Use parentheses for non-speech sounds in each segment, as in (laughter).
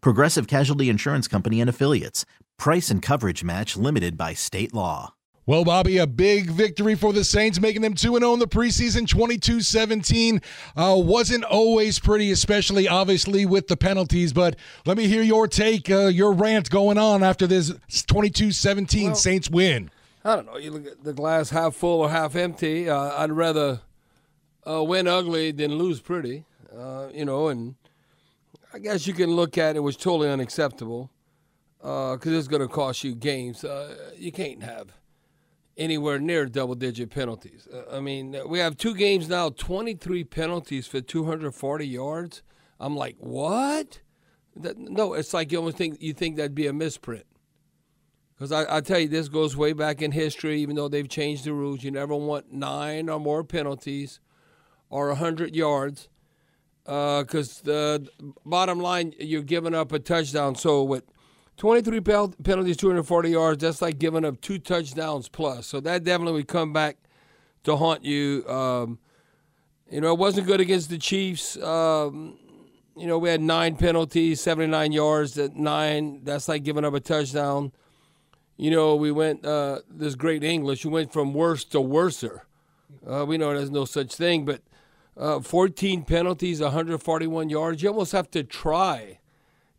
Progressive Casualty Insurance Company and Affiliates. Price and coverage match limited by state law. Well, Bobby, a big victory for the Saints, making them 2 0 in the preseason 22 17. Uh, wasn't always pretty, especially obviously with the penalties, but let me hear your take, uh, your rant going on after this 22 17 Saints win. I don't know. You look at the glass half full or half empty. Uh, I'd rather uh, win ugly than lose pretty, uh, you know, and I guess you can look at it was totally unacceptable because it's going to cost you games. Uh, you can't have anywhere near double digit penalties. Uh, I mean, we have two games now, 23 penalties for 240 yards. I'm like, what? That, no, it's like you almost think you think that'd be a misprint. Because I, I tell you, this goes way back in history, even though they've changed the rules. You never want nine or more penalties or 100 yards because uh, the bottom line, you're giving up a touchdown. So, with 23 penalties, 240 yards, that's like giving up two touchdowns plus. So, that definitely would come back to haunt you. Um, you know, it wasn't good against the Chiefs. Um, you know, we had nine penalties, 79 yards at nine. That's like giving up a touchdown. You know, we went, uh, this great English, we went from worse to worser. Uh, we know there's no such thing, but uh, 14 penalties, 141 yards. You almost have to try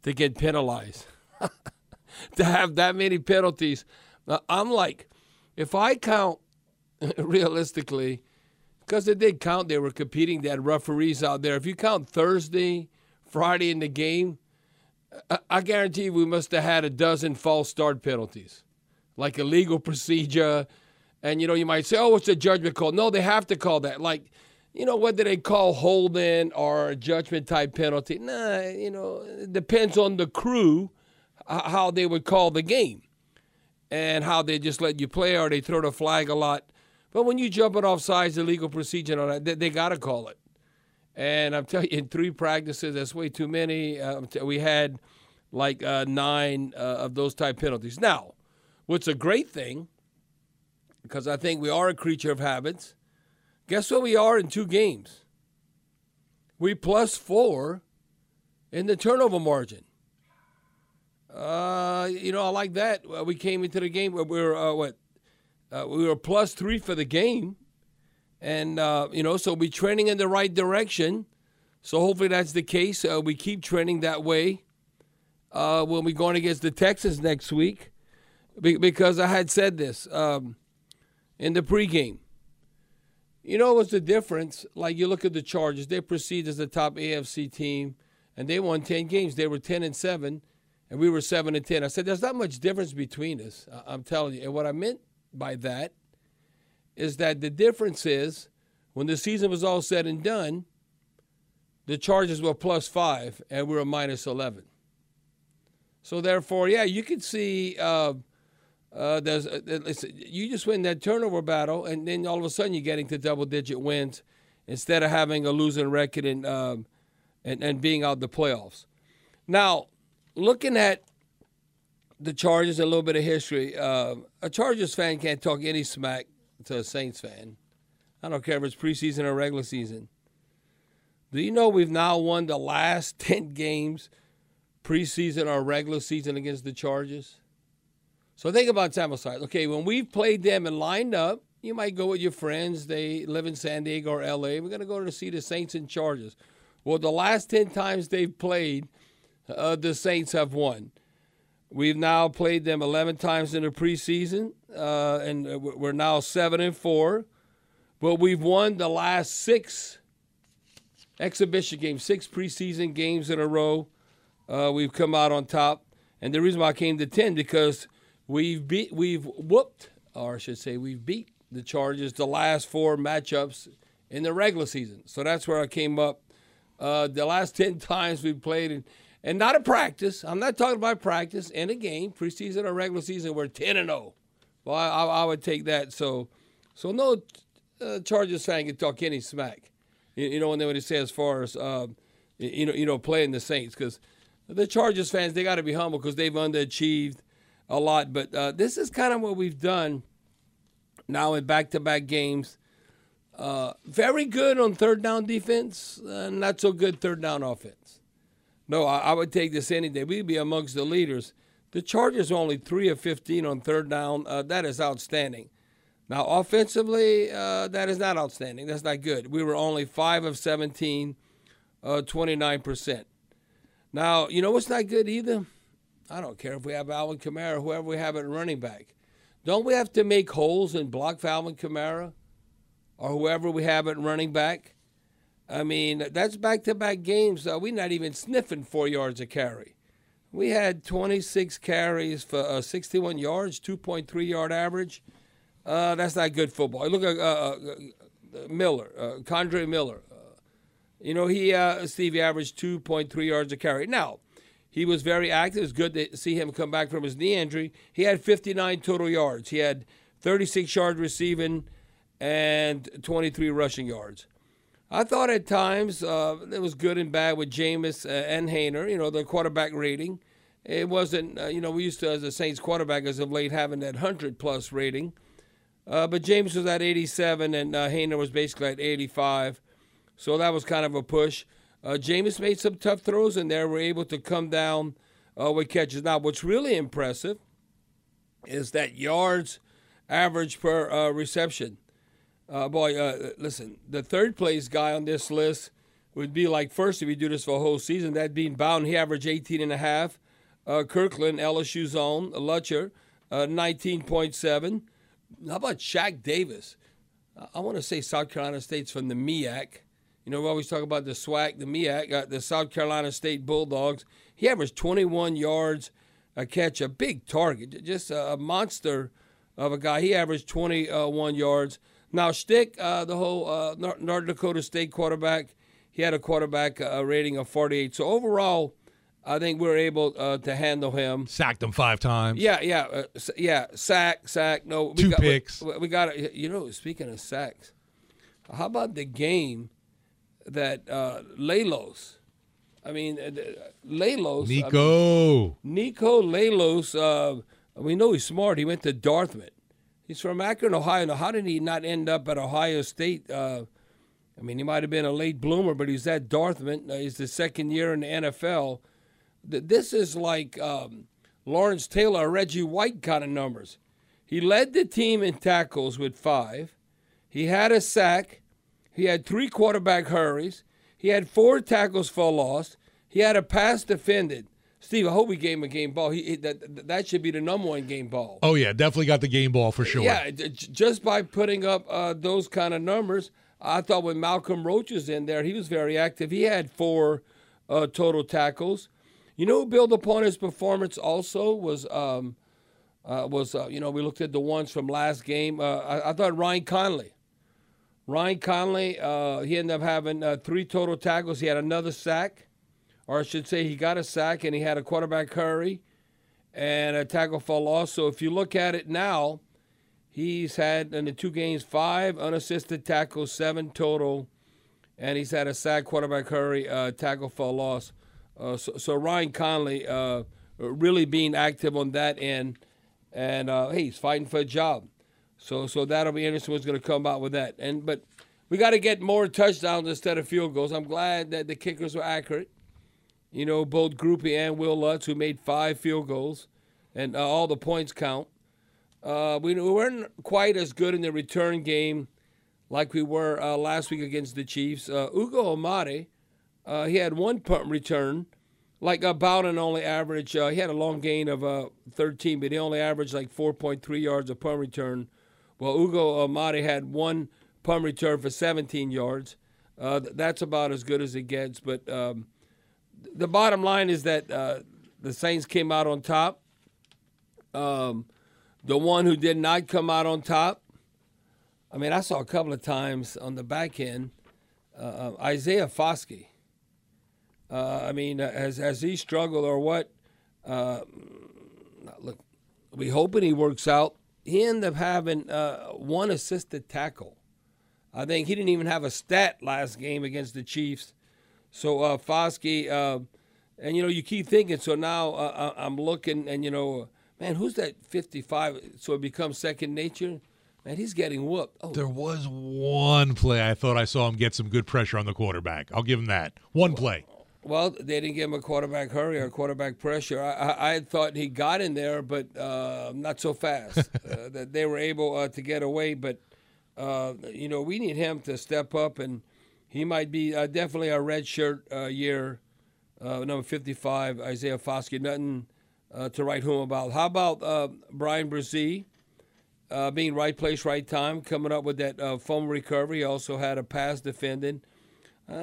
to get penalized (laughs) to have that many penalties. Now, I'm like, if I count (laughs) realistically, because they did count, they were competing. They had referees out there. If you count Thursday, Friday in the game, I, guarantee we must have had a dozen false start penalties, like illegal (laughs) procedure. And you know, you might say, "Oh, it's a judgment call." No, they have to call that. Like you know, whether they call holding or judgment type penalty, nah, you know, it depends on the crew how they would call the game and how they just let you play or they throw the flag a lot. But when you jump it off sides, the legal procedure on that, they, they got to call it. And I'm (laughs) telling you, in three practices, that's way too many. Uh, we had like uh, nine uh, of those type penalties. Now, what's a great thing, because I think we are a creature of habits, Guess what we are in two games? We plus four in the turnover margin. Uh, you know, I like that. We came into the game. We were uh, what? Uh, we were plus three for the game, and uh, you know, so we're trending in the right direction. So hopefully that's the case. Uh, we keep trending that way uh, when we're going against the Texans next week, Be- because I had said this um, in the pregame. You know what's the difference? Like you look at the Chargers, they proceed as the top AFC team, and they won ten games. They were ten and seven, and we were seven and ten. I said there's not much difference between us. I'm telling you. And what I meant by that is that the difference is when the season was all said and done, the Chargers were plus five, and we were minus eleven. So therefore, yeah, you could see. Uh, uh, there's uh, you just win that turnover battle, and then all of a sudden you're getting to double digit wins instead of having a losing record and um, and, and being out the playoffs. Now, looking at the Chargers, a little bit of history. Uh, a Chargers fan can't talk any smack to a Saints fan. I don't care if it's preseason or regular season. Do you know we've now won the last (laughs) 10 games, preseason or regular season, against the Chargers? So think about sample size. Okay, when we've played them and lined up, you might go with your friends. They live in San Diego or LA. We're going to go to see the Saints and Chargers. Well, the last 10 times they've played, uh, the Saints have won. We've now played them 11 times in the preseason, uh, and we're now seven and four. But we've won the last six exhibition games, six preseason games in a row. Uh, we've come out on top, and the reason why I came to ten because we've beat, we've whooped, or I should say, we've beat the Chargers the last four matchups in the regular season. So that's where I came up. Uh, the last ten (laughs) times we've played, and, and not a practice. I'm not talking about practice in a game, preseason or regular season. We're ten and zero. Oh. Well, I, I, would take that. So, so no uh, Chargers fan can talk any smack. You, you know, when they would say as far as uh, you know, you know, playing the Saints because the Chargers fans they got to be humble because they've underachieved a lot. But uh, this is kind of what we've done now in back-to-back games. Uh, very good on third down defense, uh, not so good third down offense. No, I, I, would take this any day. We'd be amongst the leaders. The Chargers are only three of 15 on third down. Uh, that is outstanding. Now, offensively, uh, that is not outstanding. That's not good. We were only 5 of 17, uh, 29%. Now, you know what's not good either? I don't care if we have Alvin Kamara, whoever we have at running back. Don't we have to make holes and block for Alvin Kamara or whoever we have at running back? I mean, that's back to back games. Uh, we're not even sniffing four yards a carry. We had 26 carries for uh, 61 yards, 2.3 yard average. Uh, that's not good football. Look at uh, uh, uh Miller, uh, Kendre Miller. Uh, you know, he, Stevie, averaged 2.3 yards a carry. Now, he was very active. It was good to see him come back from his knee injury. He had 59 total yards. He had 36 yards receiving and 23 rushing yards. I thought at times uh, it was good and bad with Jameis uh, and Haener, you know, the quarterback rating. It wasn't, uh, you know, we used to, as a Saints quarterback, as of late, having that 100 plus rating. Uh, but Jameis was at 87 and uh, Haener was basically at 85. So that was kind of a push. Uh, Jameis made some tough throws and they were able to come down uh, with catches. Now, what's really impressive is that yards average per uh, reception. Uh, boy, uh, listen, the third place guy on this list would be like first if you do this for a whole season. That being Bowden, he averaged 18 and a half. Uh, Kirklin, LSU's own, Lutcher, 19.7. How about Shaq Davis? I want to say South Carolina State's from the MEAC. You know, we always talk about the SWAC, the MEAC, uh, the South Carolina State Bulldogs. He averaged 21 yards a catch, a big target, just a monster of a guy. He averaged 21 yards. Now, Stick, uh, the whole uh, North Dakota State quarterback, he had a quarterback uh, rating of 48. So overall, I think we are able uh, to handle him. Sacked him five times. Yeah, yeah, uh, yeah. Sack, sack. No, we two got, picks. We, we got You know, speaking of sacks, how about the game that uh, Lalos? I mean, uh, Lalos. Niko. I mean, Niko Lalos. Uh, we know he's smart. He went to Dartmouth. He's from Akron, Ohio. Now, how did he not end up at Ohio State? Uh, I mean, he might have been a late bloomer, but he's at Dartmouth. Uh, he's the second year in the NFL this is like um, Lawrence Taylor, Reggie White kind of numbers. He led the team in tackles with five. He had a sack. He had three quarterback hurries. He had four tackles for loss. He had a pass defended. Steve, I hope we gave him a game ball. He, that that should be the number one game ball. Oh yeah, definitely got the game ball for sure. Yeah, just by putting up uh, those kind of numbers, I thought when Malcolm Roach was in there, he was very active. He had four uh, total tackles. You know who built upon his performance also was um, uh, was uh, you know we looked at the ones from last game. Uh, I, I, thought Ryan Connelly. Ryan Connelly, uh, he ended up having uh, three total tackles. He had another sack, or I should say, he got a sack and he had a quarterback hurry and a tackle for loss. So if you look at it now, he's had in the two games five unassisted tackles, seven total, and he's had a sack, quarterback hurry, uh, tackle for loss. Uh, so, so, Ryan Connelly uh, really being active on that end, and uh, hey, he's fighting for a job. So so that'll be interesting what's going to come out with that. And but we got to get more touchdowns instead of field goals. I'm glad that the kickers were accurate. You know, both Grupe and Wil Lutz, who made five field goals, and uh, all the points count. Uh, we, we, weren't quite as good in the return game like we were uh, last week against the Chiefs. Ugo Amadi uh, he had one punt return like about an only average. uh, he had a long gain of uh, 13, but he only averaged like 4.3 yards a punt return. Well, Ugo Amadi had one punt return for 17 yards. Uh, that's about as good as it gets. But um, the bottom line is that uh, the Saints came out on top. Um, the one who did not come out on top, I mean, I saw a couple of times on the back end, uh, Isaiah Foskey. Uh, I mean, has has he struggled or what? Uh, look, we hoping he works out. He ended up having uh, one assisted tackle. I think he didn't even have a stat last game against the Chiefs. So uh, Foskey, uh, and you know, you keep thinking. So now uh, I'm looking, and you know, man, who's that 55? So it becomes second nature. Man, he's getting whooped. Oh. There was one play I thought I saw him get some good pressure on the quarterback. I'll give him that. One play. Well, they didn't give him a quarterback hurry or quarterback pressure. I, I, I thought he got in there, but uh, not so fast. (laughs) uh, that they were able uh, to get away. But uh, you know, we need him to step up, and he might be uh, definitely a red shirt uh, year. number fifty-five, Isaiah Foskey. Nothing to write home about. How about Bryan Bresee? being right place, right time, coming up with that uh, foam recovery. He also had a pass defending. Uh,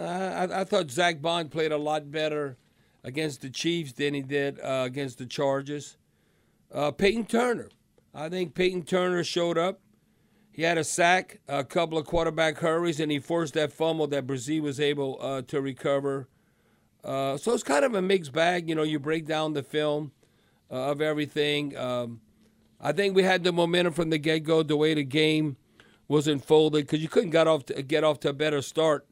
I, I, thought Zack Baun played a lot better against the Chiefs than he did uh, against the Chargers. Uh, Peyton Turner. I think Peyton Turner showed up. He had a sack, a couple of quarterback hurries, and he forced that fumble that Bresee was able uh, to recover. Uh, so it's kind of a mixed bag. You know, you break down the film of everything. Um, I think we had the momentum from the get go, the way the game was unfolded, because you couldn't off to, get off to a better start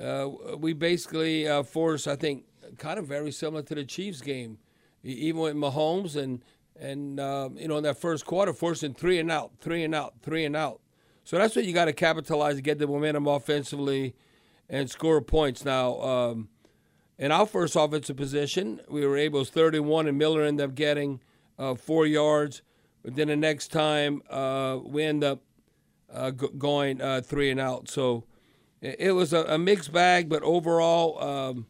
uh, we basically uh, forced, I think, kind of very similar to the Chiefs game, even with Mahomes and and uh, you know in that first quarter, forcing three and out, three and out, three and out. So that's what you got to capitalize to get the momentum offensively and score points. Now, um, in our first offensive position, we were able to 31, and Miller ended up getting uh, four yards. But then the next time, uh, we end up uh, going three and out. So it was a, a mixed bag, but overall, um,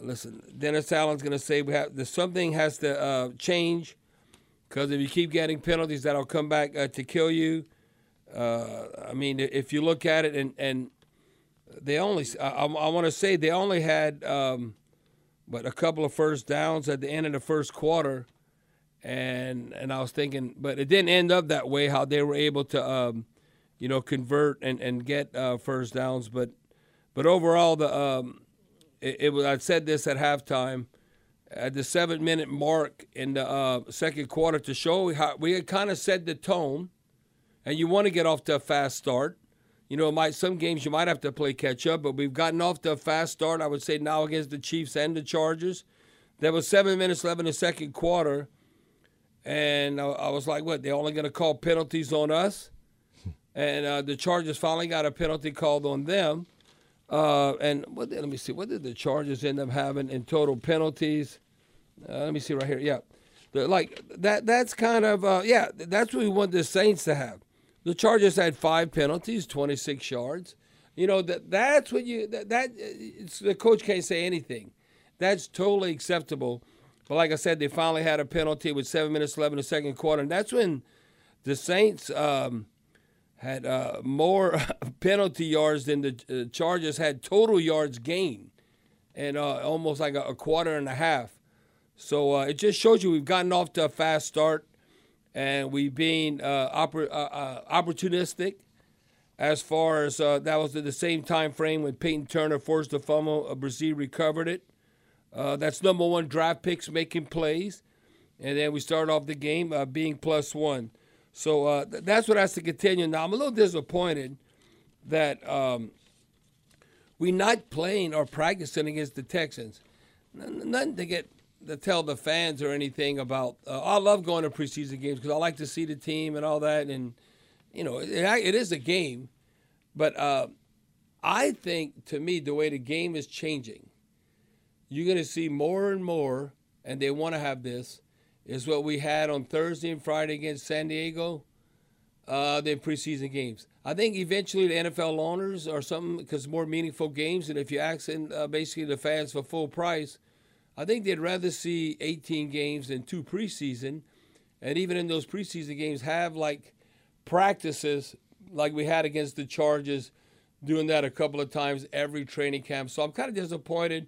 listen, Dennis Allen's going to say we have something has to uh, change because if you keep getting penalties, that'll come back uh, to kill you. Uh, I mean, if you look at it, and and they only, I, I want to say they only had, um, but a couple of first downs at the end of the first quarter, and and I was thinking, but it didn't end up that way. How they were able to. Um, you know, convert and and get uh, first downs. But but overall, the um, it, it, was. I said this at halftime, at the seven minute mark in the uh, second quarter to show how we had kind of set the tone, and you want to get off to a fast start. You know, might some games you might have to play catch up, but we've gotten off to a fast start. I would say now against the Chiefs and the Chargers. There was seven minutes left in the second quarter, and I, I was like, "What? They're only going to call penalties on us?" And uh, the Chargers finally got a penalty called on them. Uh, and what let me see, what did the Chargers end up having in total penalties? Uh, let me see right here. Yeah, the, like that. That's kind of uh, yeah. That's what we want the Saints to have. The Chargers had five penalties, 26 yards. You know that that's what you that, that the coach can't say anything. That's totally acceptable. But like I said, they finally had a penalty with seven minutes left in the second quarter, and that's when the Saints. Um, had uh, more (laughs) penalty yards than the uh, Chargers had total yards gained, and uh, almost like a, a, quarter and a half. So uh, it just shows you we've gotten off to a fast start, and we've been uh, oppor- uh, opportunistic. As far as that was at the same time frame when Peyton Turner forced the fumble, Bresee recovered it. that's number one draft picks making plays, and then we start off the game being plus one. So uh, th- that's what has to continue. Now I'm a little disappointed that um, we're not playing or practicing against the Texans. N- nothing to get to tell the fans or anything about. Uh, I love going to preseason games because I like to see the team and all that, and you know it, it is a game. But uh, I think to me the way the game is changing, you're going to see more and more, and they want to have this is what we had on Thursday and Friday against San Diego. Uh, preseason games. I think eventually the NFL owners or something because more meaningful games, and if you're asking uh, basically the fans for full price, I think they'd rather see 18 games than two preseason, and even in those preseason games, have like practices like we had against the Chargers, doing that a couple of times every training camp. So I'm kind of disappointed.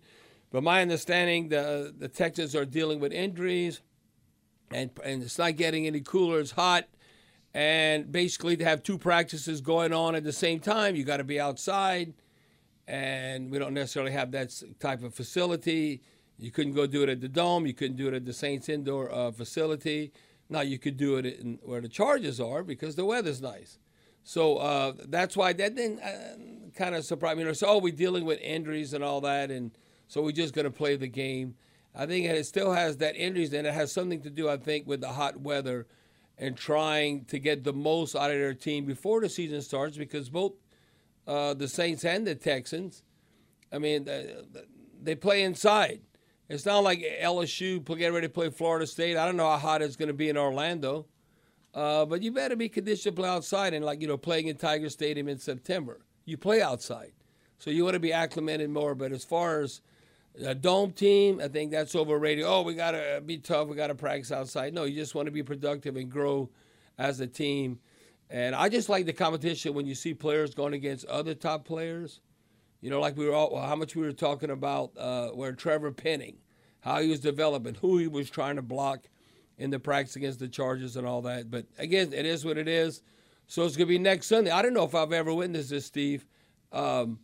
But my understanding, the the Texans are dealing with injuries, and and it's not getting any cooler. It's hot, and basically to have two practices going on at the same time, you got to be outside, and we don't necessarily have that type of facility. You couldn't go do it at the Dome. You couldn't do it at the Saints indoor uh, facility. Now you could do it in where the charges are because the weather's nice. So uh, that's why that didn't uh, kind of surprise me. You know, so oh, we're dealing with injuries and all that, and so we're just going to play the game. I think it still has that injuries, and it has something to do, I think, with the hot weather and trying to get the most out of their team before the season starts because both uh, the Saints and the Texans, I mean, they play inside. It's not like LSU get ready to play Florida State. I don't know how hot it's going to be in Orlando, uh, but you better be conditioned to play outside. And like you know, playing in Tiger Stadium in September, you play outside, so you want to be acclimated more. But as far as a dome team, I think that's overrated. Oh, we got to be tough. We got to practice outside. No, you just want to be productive and grow as a team. And I just like the competition when you see players going against other top players. You know, like we were all, how much we were talking about uh, where Trevor Penning, how he was developing, who he was trying to block in the practice against the Chargers and all that. But again, it is what it is. So it's going to be next Sunday. I don't know if I've ever witnessed this, Steve. Um,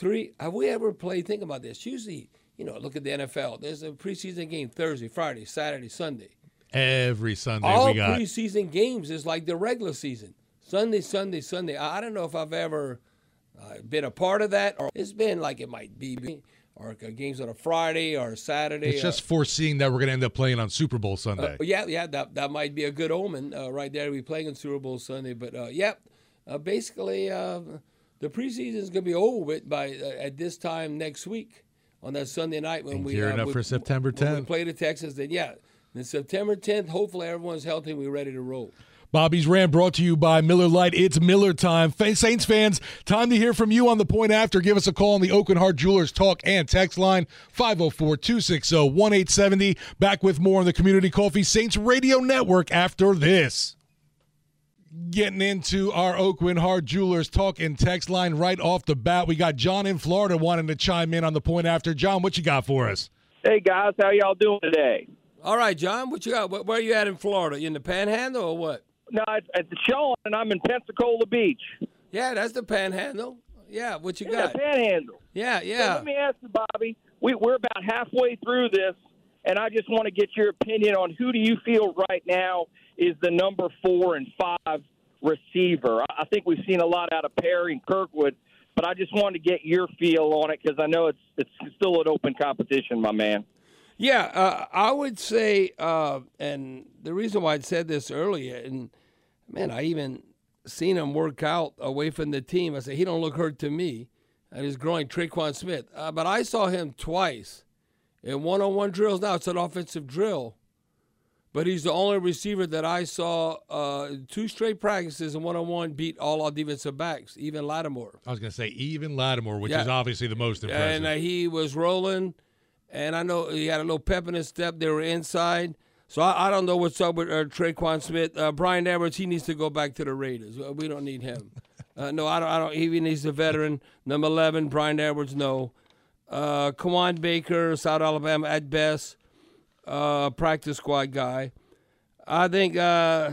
three, have we ever played? Think about this. Usually, you know, look at the NFL. There's a preseason game Thursday, Friday, Saturday, Sunday. Every Sunday All we got. preseason games is like the regular season. Sunday, Sunday, Sunday. I don't know if I've ever uh, been a part of that, or it's been like it might be, or games on a Friday or a Saturday. It's just foreseeing that we're going to end up playing on Super Bowl Sunday. Uh, yeah, yeah, that that might be a good omen uh, right there. We playing on Super Bowl Sunday, but uh, yeah, uh, basically uh, the preseason is going to be over with by at this time next week on that Sunday night when And we gearing uh, up we- for September when we 10th. play the Texans. Then yeah, then September 10th. Hopefully everyone's healthy. and We're ready to roll. Bobby's Rant brought to you by Miller Lite. It's Miller time. Saints fans, time to hear from you on the point after. Give us a call on the Aucoin Hart Jewelers Talk and Text line 504 260 1870. Back with more on the Community Coffee Saints Radio Network after this. Getting into our Aucoin Hart Jewelers Talk and Text line right off the bat. We got John in Florida wanting to chime in on the point after. John, what you got for us? Hey guys, how y'all doing today? All right, John, what you got? Where where are you at in Florida? You in the Panhandle or what? No, it's at the Sean, and I'm in Pensacola Beach. Yeah, that's the Panhandle. Yeah, what you Yeah, got? Panhandle. Yeah, So yeah. let me ask you, Bobby. We, we're about halfway through this, and I just want to get your opinion on who do you feel right now is the number four and five receiver. I think we've seen a lot out of Perry and Kirkwood, but I just wanted to get your feel on it because I know it's it's still an open competition, my man. Yeah, uh, I would say, uh, and the reason why I said this earlier, and man, I even seen him work out away from the team. I said he don't look hurt to me, and he's growing Tre'Quan Smith. Uh, but I saw him twice in one-on-one drills. Now it's an offensive drill, but he's the only receiver that I saw uh, two straight practices and one-on-one beat all our defensive backs, even Lattimore. I was going to say even Lattimore, which Yeah. is obviously the most impressive. And uh, he was rolling, and I know he had a little pep in his step. They were inside. So I, I don't know what's up with uh, Tre'Quan Smith. Uh, Bryan Edwards, he needs to go back to the Raiders. Uh, We don't need him. Uh, no, I don't. I don't. He needs a veteran. Number eleven, Bryan Edwards. No. Uh, Kawaan Baker, South Alabama at best. Uh, practice squad guy. I think uh,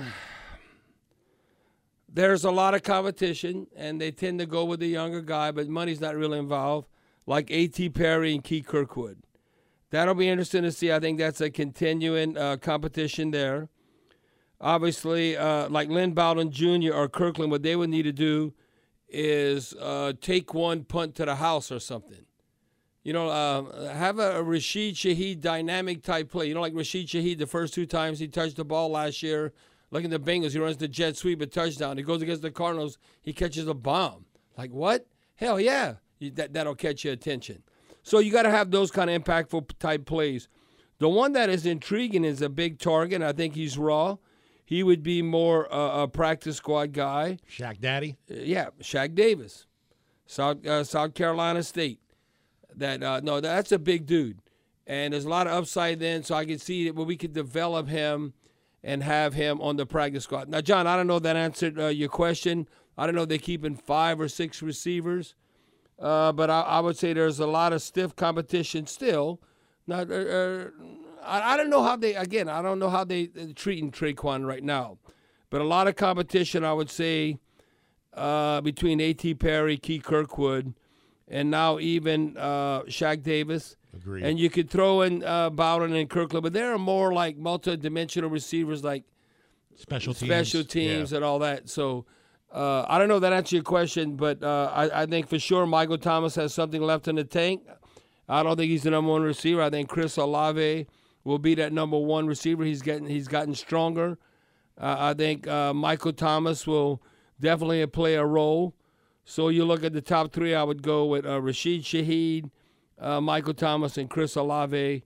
there's a lot of competition, and they tend to go with the younger guy, but money's not really involved, like A.T. Perry and Key Kirkwood. That'll be interesting to see. I think that's a continuing uh, competition there. Obviously, uh, like Lynn Bowden Jr. or Kirklin, what they would need to do is uh, take one punt to the house or something. You know, uh, have a, a Rashid Shaheed dynamic type play. You know, like Rashid Shaheed, the first two times he touched the ball last year. Look at the Bengals. He runs the jet sweep, a touchdown. He goes against the Cardinals. He catches a bomb. Like what? Hell yeah, You- that that'll catch your attention. So you got to have those kind of impactful type plays. The one that is intriguing is a big target. I think he's raw. He would be more uh, a practice squad guy. Shaq Daddy. Uh, yeah, Shaq Davis, South uh, South Carolina State. That uh, no, that's a big dude, and there's a lot of upside then. So I can see that where we could develop him and have him on the practice squad. Now, John, I don't know if that answered uh, your question. I don't know if they're keeping five or six receivers, uh, but I, I, would say there's a lot of stiff competition still. Now, uh, uh I, I, don't know how they again. I don't know how they are treating Tre'Quan right now, but a lot of competition. I would say uh, between A.T. Perry, Key Kirkwood, and now even uh, Shaq Davis. Agreed. And you could throw in uh, Bowden and Kirklin, but they're more like multi-dimensional receivers, like special teams, special teams, yeah. and all that. So uh, I don't know if that answers your question, but uh, I, I, think for sure Michael Thomas has something left in the tank. I don't think he's the number one receiver. I think Chris Olave will be that number one receiver. He's getting he's gotten stronger. Uh, I think uh, Michael Thomas will definitely play a role. So you look at the top three, I would go with uh, Rashid Shaheed, uh, Michael Thomas, and Chris Olave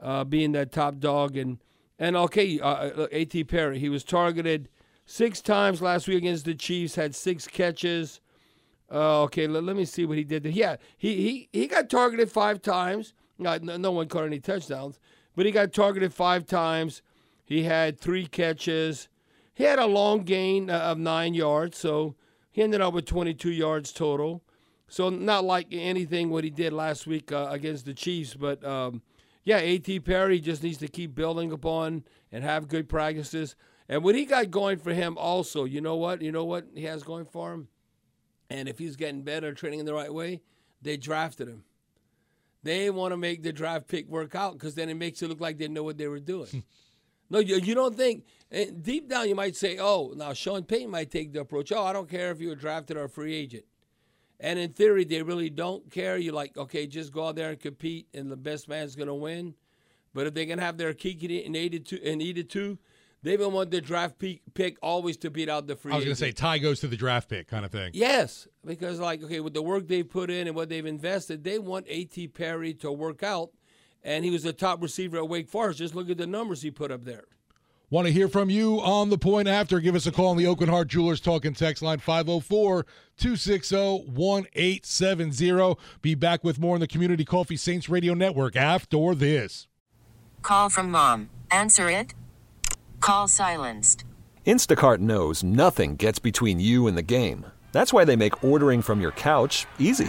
uh, being that top dog. And, and okay, uh, A.T. Perry, he was targeted six times last week against the Chiefs, had six catches. Uh, okay, let, let, me see what he did. Yeah, he, he, he got targeted five times. No, no one caught any touchdowns, but he got targeted five times. He had three catches. He had a long gain uh, of nine yards, so he ended up with 22 yards total. So not like anything what he did last week uh, against the Chiefs, but um, yeah, A.T. Perry just needs to keep building upon and have good practices. And what he got going for him also, you know what? You know what he has going for him? And if he's getting better, training in the right way, they drafted him. They want to make the draft pick work out because then it makes it look like they know what they were doing. (laughs) no, you, you don't think and deep down, you might say, oh, now Sean Payton might take the approach, oh, I don't care if you were drafted or a free agent. And in theory, they really don't care. You're like, okay, just go out there and compete, and the best man's going to win. But if they can have their cake and eat it too, and eat it too, they will want the draft pick, pick always to beat out the free. I was going to say tie goes to the draft pick kind of thing. Yes, because like okay, with the work they've put in and what they've invested, they want A.T. Perry to work out, and he was the top receiver at Wake Forest. Just look at the numbers he put up there. Want to hear from you on the point after? Give us a call on the Aucoin Hart Jewelers Talking Text Line 504 260 1870. Be back with more on the Community Coffee Saints Radio Network after this. Call from mom. Answer it. Call silenced. Instacart knows nothing gets between you and the game. That's why they make ordering from your couch easy.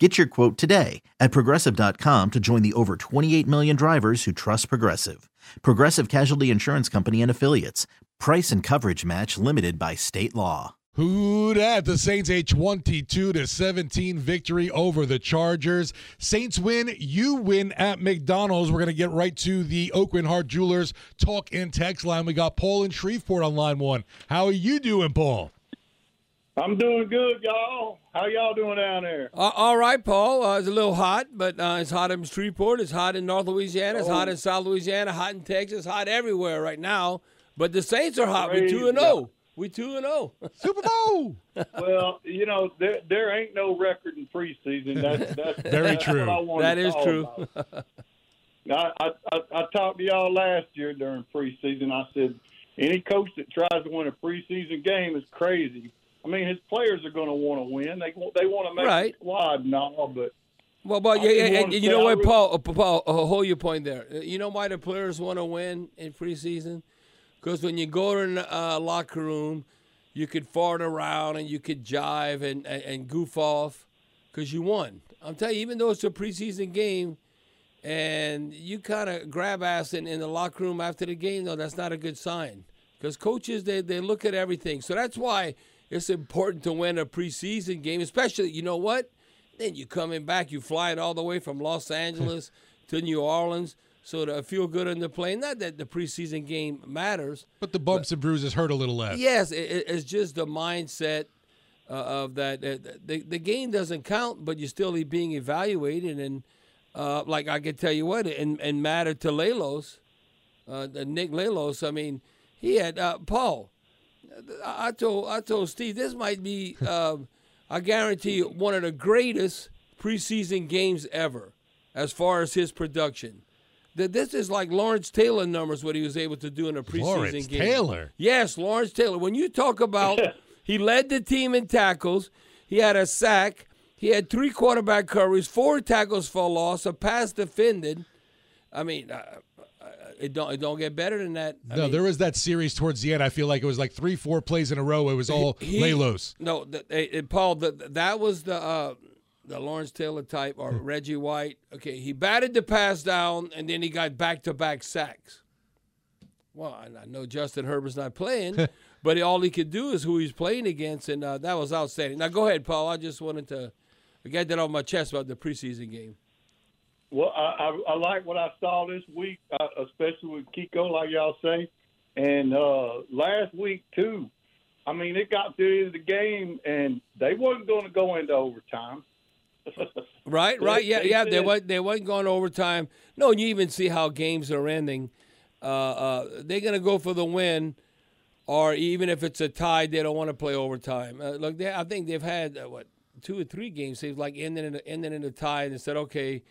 Get your quote today at progressive.com to join the over 28 million drivers who trust Progressive. Progressive Casualty Insurance Company and Affiliates. Price and coverage match limited by state law. Who dat? The Saints a 22 to 17 victory over the Chargers. Saints win, you win at McDonald's. We're going to get right to the Aucoin Hart Jewelers talk and text line. We got Paul in Shreveport on line one. How are you doing, Paul? I'm doing good, y'all. How y'all doing down there? Uh, all right, Paul. Uh, it's a little hot, but uh, it's hot in Shreveport. It's hot in North Louisiana. It's oh. hot in South Louisiana. Hot in Texas. Hot everywhere right now. But the Saints are hot. We two and zero. Oh. We two and zero. Oh. (laughs) Super Bowl. well, you know there there ain't no record in preseason. That's that's (laughs) very that's true. That is true. I, (laughs) I, I I talked to y'all last year during preseason. I said any coach that tries to win a preseason game is crazy I mean, his players are going to want to win. They they want to make right. squad and all, but. Well, but yeah, yeah, and you know what, Paul? Uh, Paul, uh, hold your point there. Uh, you know why the players want to win in preseason? Because when you go in the uh, locker room, you could fart around and you could jive and, and, and goof off because you won. I'm telling you, even though it's a preseason game, and you kind of grab ass in, in the locker room after the game, though, that's not a good sign. Because coaches, they, they look at everything. So that's why it's important to win a preseason game, especially, you know what? Then you coming back, you fly it all the way from Los Angeles (laughs) to New Orleans. So to feel good in the plane, not that the preseason game matters. But the bumps and bruises hurt a little less. Yes, it, it's just the mindset uh, of that. Uh, the, the game doesn't count, but you're still being evaluated. And uh, like I can tell you what, and, and matter to Lalos, uh, Nick Lalos, I mean, he had, uh, Paul, I told, I told Steve, this might be, um, I guarantee you, one of the greatest preseason games ever as far as his production that this is like Lawrence Taylor numbers what he was able to do in a preseason Lawrence game. Taylor. Yes, Lawrence Taylor. When you talk about (laughs) he led the team in tackles, he had a sack, he had three quarterback coverage, four tackles for loss, a pass defended. I mean, uh, uh, it don't it don't get better than that. I no, mean, there was that series towards the end. I feel like it was like three, four plays in a row. It was all he- Lalos. No, the, eh, eh, Paul, the, that was the uh, the Lawrence Taylor type or Reggie White. Okay, he batted the pass down and then he got back to back sacks. Well, I I know Justin Herbert's not playing, (laughs) but all he could do is who he's playing against, and uh, that was outstanding. Now go ahead, Paul. I just wanted to get that off my chest about the preseason game. Well, I, I, I like what I saw this week, uh, especially with Kiko, like y'all say, and uh, last week too. I mean, it got to the end of the game, and they wasn't going to go into overtime. (laughs) Right, right, yeah, they yeah. They wasn't they wasn't going to overtime. No, you even see how games are ending. Uh, uh, they're going to go for the win, or even if it's a tie, they don't want to play overtime. Uh, look, they, I think they've had uh, what two or three games. They've like ended in a, ended in a tie, and they said, okay,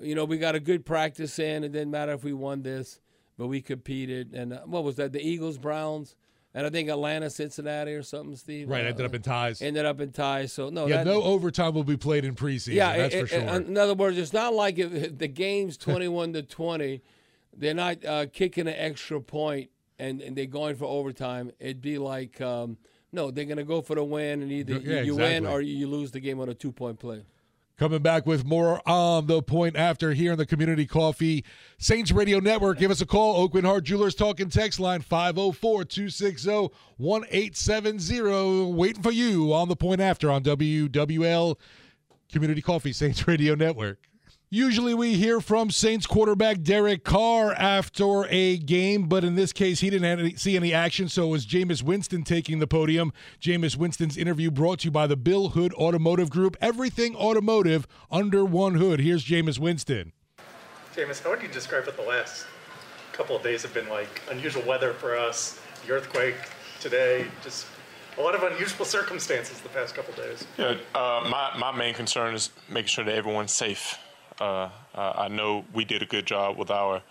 you know, we got a good practice in. It didn't matter if we won this, but we competed. And uh, what was that? The Eagles, Browns, and I think Atlanta, Cincinnati, or something. Steve Right, Uh, ended up in ties. ended up in ties. So no, Yeah, that, no overtime will be played in preseason. yeah, that's it- for it- sure. In other words, it's not like if, the game's (laughs) twenty-one to twenty, they're not uh, kicking an extra point and, and they're going for overtime. It'd be like, um, no, they're going to go for the win, and either Yeah, you win exactly. or you lose the game on a two-point play. Coming back with more on the point after here in the Community Coffee Saints Radio Network. Give us a call. Aucoin Hart Jewelers talking text line 504 260 1870. Waiting for you on the point after on WWL Community Coffee Saints Radio Network. Usually we hear from Saints quarterback Derek Carr after a game, but in this case he didn't any, see any action, so it was Jameis Winston taking the podium. Jameis Winston's interview brought to you by the Bill Hood Automotive Group. Everything automotive under one hood. Here's Jameis Winston. Jameis, how would you describe what the last couple of days have been like? Unusual weather for us, the earthquake today, just a lot of unusual circumstances the past couple of days. Yeah, uh, my, my main concern is making sure that everyone's safe. Uh, uh, I know we did a good job with our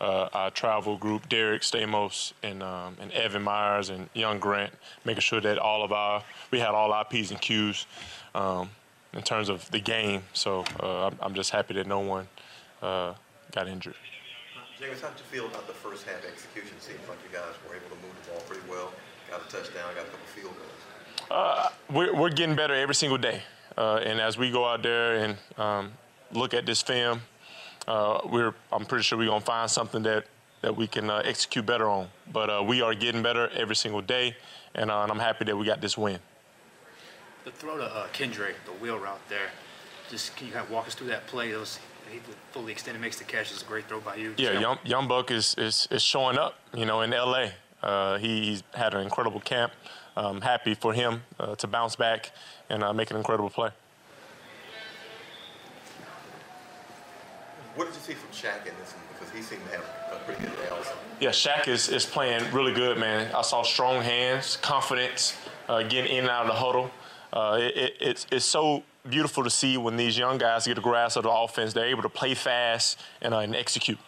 uh, our travel group, Derek Stamos and um, and Evan Myers and Young Grant, making sure that all of our we had all our p's and q's um, in terms of the game. So uh, I'm, I'm just happy that no one uh, got injured. James, how did you feel about the first half execution? Seems like you guys were able to move the ball pretty well. Got a touchdown, got a couple field goals. Uh, we're, we're getting better every single day. Uh, and as we go out there and um, look at this film, uh, we're, I'm pretty sure we're going to find something that, that we can uh, execute better on. But uh, we are getting better every single day, and, uh, and I'm happy that we got this win. The throw to uh, Kendrick, the wheel route there. Just can you kind of walk us through that play? Was he fully extended, makes the catch. It's a great throw by you. Yeah, Young, Young Buck is, is, is showing up, you know, in L.A. Uh, he, he's had an incredible camp. Um, happy for him uh, to bounce back and uh, make an incredible play. What did you see from Shaq in this one? Because he seemed to have a pretty good day also. Yeah, Shaq is, is playing really good, man. I saw strong hands, confidence, uh, getting in and out of the huddle. Uh, it, it, it's, it's so beautiful to see when these young guys get a grasp of the offense. They're able to play fast and, uh, and execute.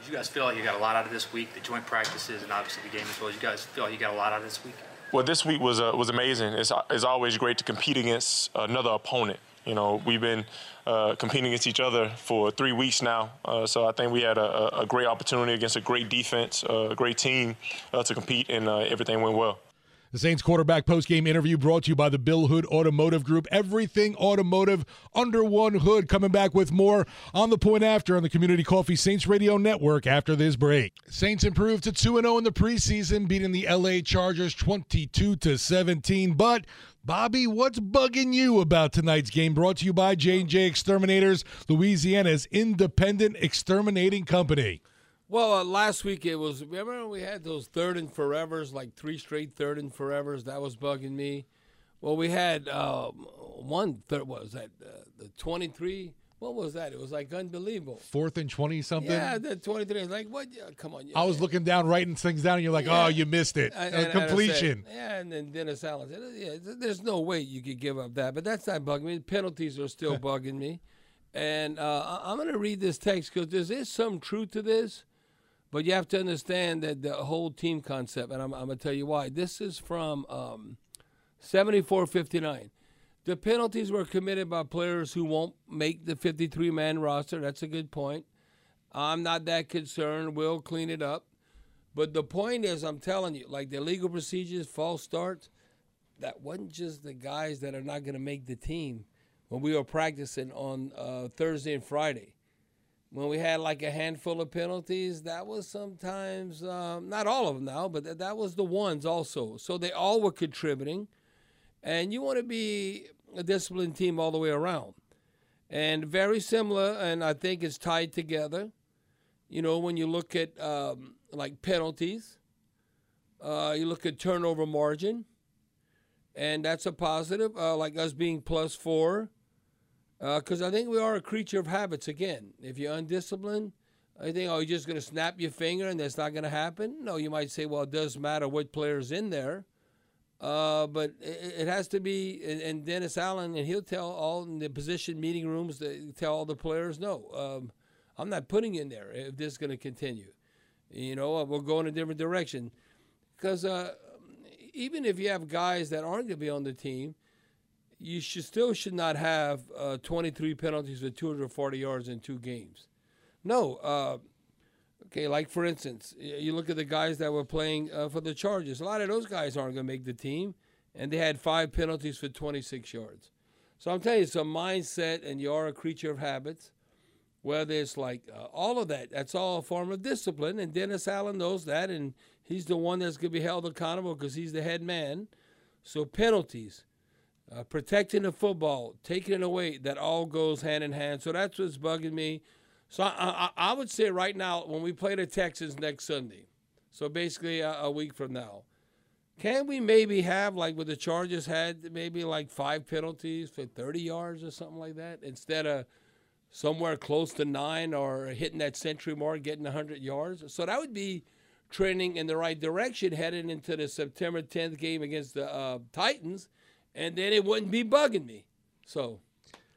Did you guys feel like you got a lot out of this week? The joint practices and obviously the game as well. You guys feel like you got a lot out of this week? Well, this week was uh, was amazing. It's, it's always great to compete against another opponent. You know, we've been uh, competing against each other for three weeks now, uh, so I think we had a, a- great opportunity against a great defense, uh, a great team uh, to compete, and uh, everything went well. The Saints quarterback postgame interview brought to you by the Bill Hood Automotive Group. Everything automotive under one hood. Coming back with more on the point after on the Community Coffee Saints Radio Network after this break. Saints improved to 2 0 in the preseason, beating the LA Chargers 22 to 17. But Bobby, what's bugging you about tonight's game? Brought to you by J&J Exterminators, Louisiana's independent exterminating company. Well, uh, last week it was. Remember we had those third and forevers, like three straight third and forevers. That was bugging me. Well, we had um, one third. What was that? Uh, the twenty three. What was that? It was like unbelievable. Fourth and twenty something. Yeah, the twenty three. Like what? Yeah, come on. I was looking down, writing things down, and you're like, Yeah. "Oh, you missed it." And- Uh, and- and completion. said- yeah, and then Dennis Allen said, "Yeah, there's no way you could give up that." But that's not bugging me. Penalties are still (laughs) bugging me. And uh, I- I'm going to read this text because there is some truth to this, but you have to understand that the whole team concept, and I'm, I'm going to tell you why. This is from um, 7459. The penalties were committed by players who won't make the 53 man roster. That's a good point. I'm not that concerned. We'll clean it up. But the point is, I'm telling you, like the legal procedures, false starts, that wasn't just the guys that are not going to make the team when we were practicing on uh, Thursday and Friday. When we had like a handful of penalties, that was sometimes, um, not all of them now, but th- that was the ones also. So they all were contributing. And you want to be a disciplined team all the way around. And very similar, and I think it's tied together. You know, when you look at um, like penalties, uh, you look at turnover margin, and that's a positive, uh, like us being plus four. Because I think we are a creature of habits again. If you're undisciplined, I think, oh, you're just going to snap your finger and that's not going to happen. No, you might say, well, it does matter what player's in there. Uh, but it, has to be, and, Dennis Allen, and he'll tell all in the position meeting rooms, tell all the players, no, um, I'm not putting in there if this is going to continue. You know, we'll go in a different direction. Because uh, even if you have guys that aren't going to be on the team, you should still should not have uh, 23 penalties for 240 yards in two games. No. Uh, okay, like for instance, you look at the guys that were playing uh, for the Chargers. A lot of those guys aren't going to make the team, and they had five penalties for 26 yards. So I'm telling you, it's a mindset, and you are a creature of habits. Whether it's like uh, all of that, that's all a form of discipline, and Dennis Allen knows that, and he's the one that's going to be held accountable because he's the head man. So penalties, uh, protecting the football, taking it away, that all goes hand in hand. So that's what's bugging me. So I, I, I would say right now, when we play the Texans next Sunday, so basically a, a week from now, can we maybe have like what the Chargers had, maybe like five penalties for 30 yards or something like that, instead of somewhere close to nine or hitting that century mark, getting 100 yards? So that would be trending in the right direction heading into the September 10th game against the uh, Titans, and then it wouldn't be bugging me. So,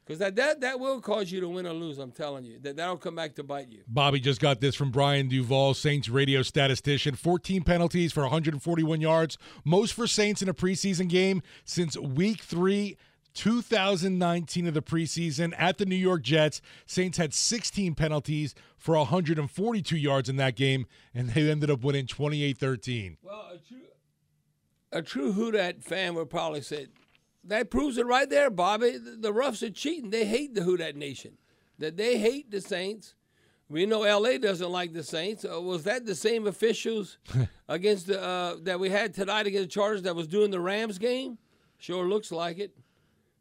because that, that that will cause you to win or lose. I'm telling you that that'll come back to bite you. Bobby just got this from Brian Duval, Saints radio statistician. 14 penalties for 141 yards, most for Saints in a preseason game since week three. 2019 of the preseason at the New York Jets. Saints had 16 penalties for 142 yards in that game, and they ended up winning 28 13. Well, a true, a true Who Dat fan would probably say, that proves it right there, Bobby. The, the Roughs are cheating. They hate the Who Dat Nation. That they hate the Saints. We know LA doesn't like the Saints. Uh, was that the same officials (laughs) against the uh, that we had tonight against the Chargers that was doing the Rams game? Sure looks like it.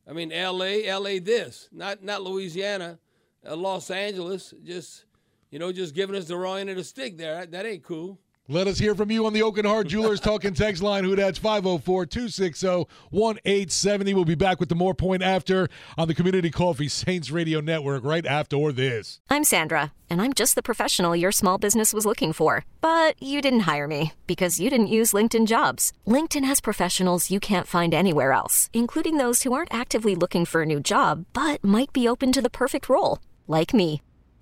I mean, LA, LA, this not not Louisiana, uh, Los Angeles. Just you know, just giving us the wrong end of the stick there. That, that ain't cool. Let us hear from you on the Aucoin Hart Jewelers (laughs) Talking Text line. Who that's 504 260 1870. We'll be back with the more point after on the Community Coffee Saints Radio Network right after this. I'm Sandra, and I'm just the professional your small business was looking for. But you didn't hire me because you didn't use LinkedIn jobs. LinkedIn has professionals you can't find anywhere else, including those who aren't actively looking for a new job but might be open to the perfect role, like me.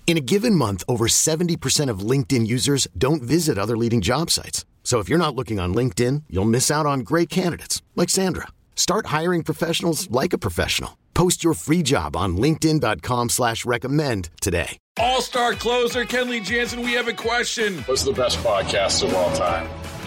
In a given month, over 70% of LinkedIn users don't visit other leading job sites. So if you're not looking on LinkedIn, you'll miss out on great candidates like Sandra. Start hiring professionals like a professional. Post your free job on linkedin.com slash recommend today. All star closer Kenley Jansen, we have a question. What's the best podcast of all time?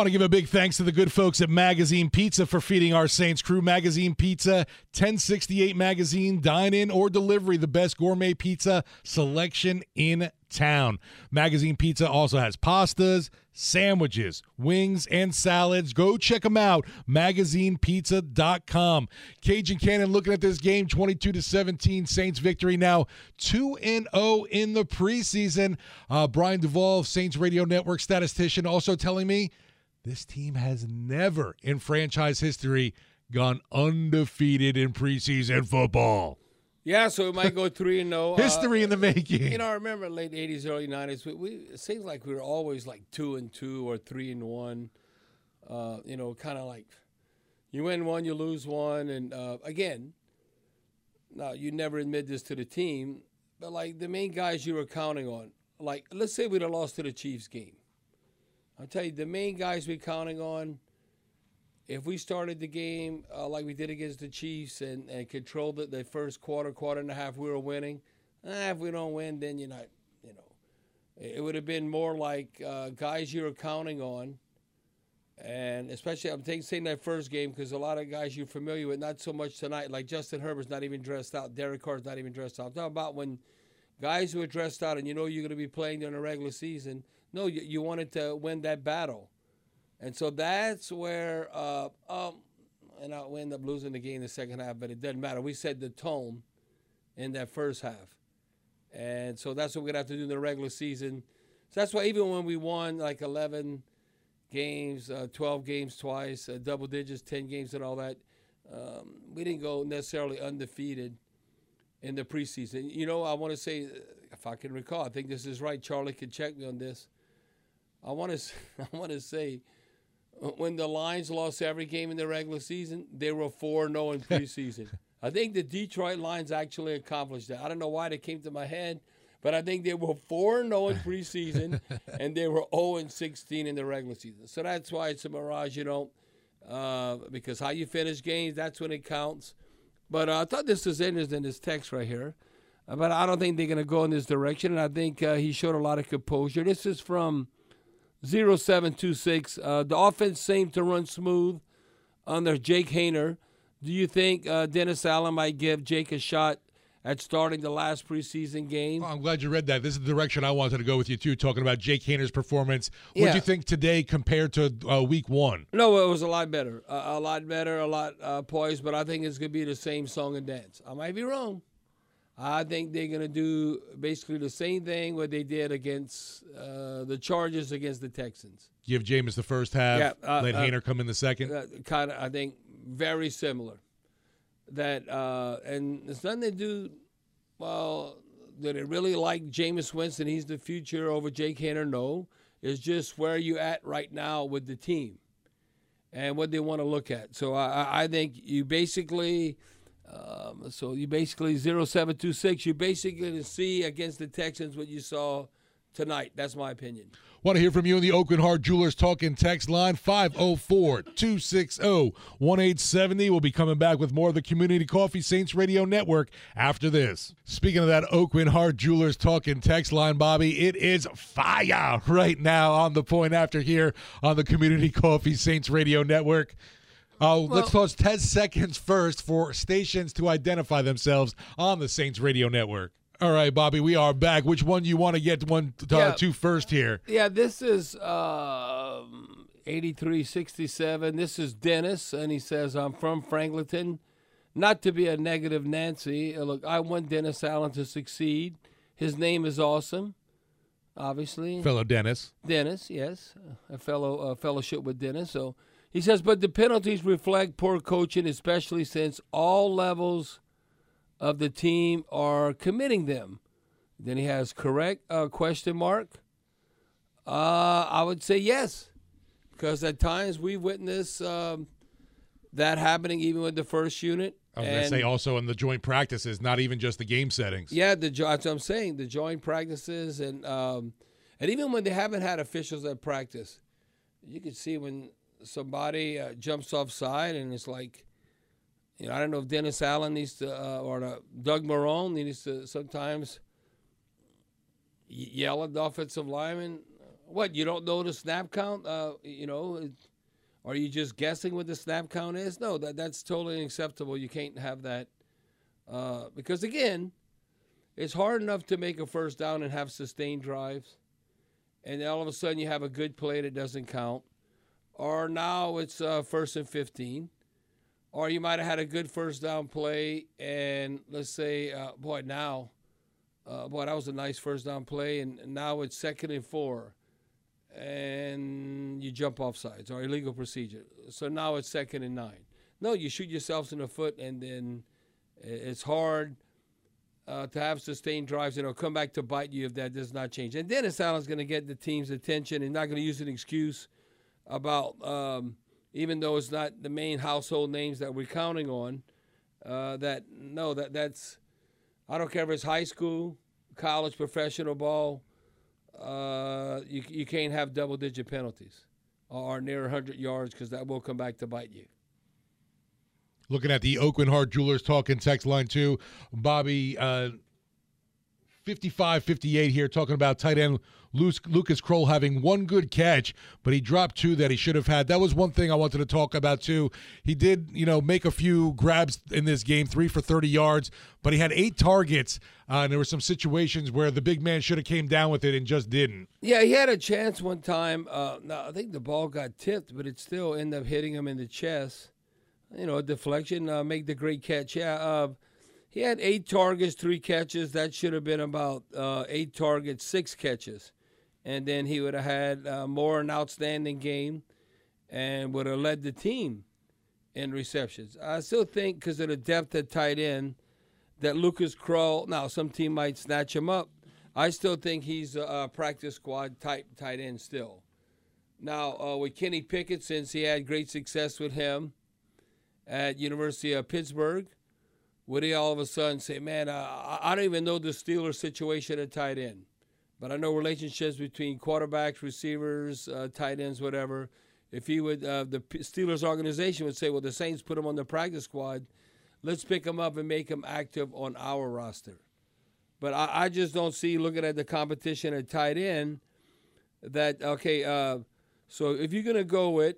Want to give a big thanks to the good folks at Magazine Pizza for feeding our Saints crew. Magazine Pizza, 1068 Magazine, dine in or delivery, the best gourmet pizza selection in town. Magazine Pizza also has pastas, sandwiches, wings, and salads. Go check them out. MagazinePizza.com. Cajun Cannon looking at this game 22 to 17. Saints victory now 2 and 0 in the preseason. Uh, Brian Duvall, Saints Radio Network statistician, also telling me this team has never in franchise history gone undefeated in preseason football. Yeah, so it might go (laughs) three and no. History in the making. You know, I remember late '80s, early '90s. We, we it seems like we were always like two and two or three and one. Uh, you know, kind of like you win one, you lose one, and uh, again, now you never admit this to the team, but like the main guys you were counting on, like let's say we'd have lost to the Chiefs game. I'll tell you, the main guys we're counting on, if we started the game uh, like we did against the Chiefs and, and controlled it the first quarter, quarter and a half, we were winning. Eh, if we don't win, then you're not, you know. It would have been more like uh, guys you were counting on. And especially, I'm taking, saying that first game because a lot of guys you're familiar with, not so much tonight. Like Justin Herbert's not even dressed out. Derek Carr's not even dressed out. I'm talking about when guys who are dressed out and you know you're going to be playing during the regular season – no, you, you wanted to win that battle. And so that's where, uh, um, and I, we end up losing the game in the second half, but it doesn't matter. We set the tone in that first half. And so that's what we're going to have to do in the regular season. So that's why even when we won like 11 games, uh, 12 games twice, uh, double digits, 10 games, and all that, um, we didn't go necessarily undefeated in the preseason. You know, I want to say, if I can recall, I think this is right. Charlie can check me on this. I want to (laughs) I want to say when the Lions lost every game in the regular season, they were 4 0 in preseason. (laughs) I think the Detroit Lions actually accomplished that. I don't know why they came to my head, but I think they were 4 0 in preseason (laughs) and they were 0 16 in the regular season. So that's why it's a mirage, you know, uh, because how you finish games, that's when it counts. But uh, I thought this was interesting, this text right here. But I don't think they're going to go in this direction. And I think uh, he showed a lot of composure. This is from 0726. Uh, the offense seemed to run smooth under Jake Haener. Do you think uh, Dennis Allen might give Jake a shot at starting the last preseason game? Oh, I'm glad you read that. This is the direction I wanted to go with you, too, talking about Jake Haener's performance. What do Yeah. you think today compared to uh, week one? No, it was a lot better. Uh, a lot better, a lot uh, poised, but I think it's going to be the same song and dance. I might be wrong. I think they're going to do basically the same thing what they did against uh, the Chargers against the Texans. Give Jameis the first half, Yeah, uh, let uh, Haener come in the second. Uh, kind of, I think, very similar. That uh, and it's nothing to do. Well, do they really like Jameis Winston? He's the future over Jake Haener. No, it's just where you at right now with the team, and what they want to look at. So I- I think you basically. Um, so you basically 0726, you basically see against the Texans what you saw tonight. That's my opinion. Want to hear from you in the Aucoin Hart Jewelers Talking text line 504 260 1870. We'll be coming back with more of the Community Coffee Saints Radio Network after this. Speaking of that Aucoin Hart Jewelers Talking text line, Bobby, it is fire right now on the point after here on the Community Coffee Saints Radio Network. Uh, let's pause 10 seconds first for stations to identify themselves on the Saints Radio Network. All right, Bobby, we are back. Which one you want to get one uh, Yeah. to first here? Yeah, this is um, 8367. This is Dennis, and he says, I'm from Franklinton. Not to be a negative Nancy. uh, Look, I want Dennis Allen to succeed. His name is awesome, obviously. Fellow Dennis. Dennis, yes, a fellow uh, fellowship with Dennis. So he says, but the penalties reflect poor coaching, especially since all levels of the team are committing them. Then he has correct uh, question mark. Uh, I would say yes, because at times we witness um, that happening even with the first unit. I was going to say also in the joint practices, not even just the game settings. Yeah, the that's what I'm saying. The joint practices and um, and even when they haven't had officials at practice, you can see when somebody uh, jumps offside and it's like, you know, I don't know if Dennis Allen needs to uh, or uh, Doug Marrone needs to sometimes yell at the offensive lineman. What you don't know the snap count? Uh, you know, are you just guessing what the snap count is? No, that that's totally unacceptable. You can't have that uh, because again, it's hard enough to make a first down and have sustained drives, and all of a sudden you have a good play that doesn't count, or now it's uh, first and fifteen, or you might have had a good first down play and let's say, uh, boy, now, uh, boy, that was a nice first down play, and and now it's second and four, and you jump off sides or illegal procedure. So now it's second and nine. No, you shoot yourselves in the foot, and then it's hard uh, to have sustained drives, and it'll come back to bite you if that does not change. And Dennis Allen's going to get the team's attention and not going to use an excuse about, um, even though it's not the main household names that we're counting on, uh, that no, that that's, I don't care if it's high school, college, professional ball, uh, you, you can't have double digit penalties or near 100 yards because that will come back to bite you. Looking at the Aucoin Hart Jewelers talking text line two, Bobby, uh, 55 58 here, talking about tight end Lucas Krull having one good catch, but he dropped two that he should have had. That was one thing I wanted to talk about too. He did, you know, make a few grabs in this game, three for 30 yards, but he had eight targets, uh, and there were some situations where the big man should have came down with it and just didn't. Yeah, he had a chance one time. Uh, I think the ball got tipped, but it still ended up hitting him in the chest. You know, a deflection, uh, make the great catch. Yeah, uh, he had eight targets, three catches. That should have been about uh, eight targets, six catches, and then he would have had uh, more an outstanding game, and would have led the team in receptions. I still think because of the depth at tight end that Lucas Krull. Now some team might snatch him up. I still think he's a, a practice squad type tight end still. Now uh, with Kenny Pickett, since he had great success with him at University of Pittsburgh, would he all of a sudden say, "Man, uh, I don't even know the Steelers situation at tight end, but I know relationships between quarterbacks, receivers, uh, tight ends, whatever." If he would, uh, the Steelers organization would say, "Well, the Saints put him on the practice squad. Let's pick him up and make him active on our roster." But I, I just don't see looking at the competition at tight end that okay. Uh, so if you're gonna go with,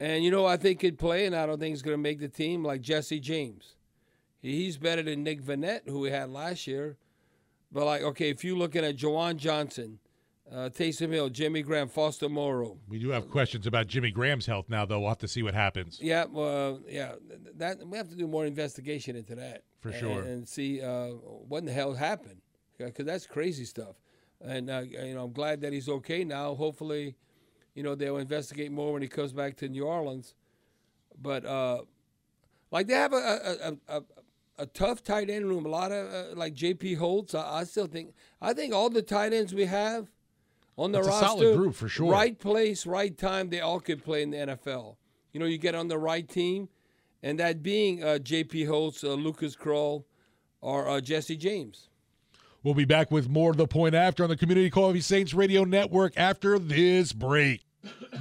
and you know I think could play, and I don't think he's gonna make the team like Jesse James. He's better than Nick Vannett, who we had last year. But like okay, if you're looking at Juwan Johnson, uh, Taysom Hill, Jimmy Graham, Foster Moreau. We do have questions about Jimmy Graham's health now, though. We'll have to see what happens. Yeah, well, yeah, that we have to do more investigation into that For and- sure. and, see uh, what in the hell happened because that's crazy stuff. And uh, you know, I'm glad that he's okay now. Hopefully, you know they'll investigate more when he comes back to New Orleans. But uh, like they have a a, a, a, a tough tight end room. A lot of uh, like J.P. Holtz. I, I still think I think all the tight ends we have on the a roster, solid group for sure. Right place, right time. They all could play in the NFL. You know, you get on the right team, and that being uh, J.P. Holtz, uh, Lucas Krull, or uh, Jesse James. We'll be back with more of the point after on the Community Coffee Saints Radio Network after this break.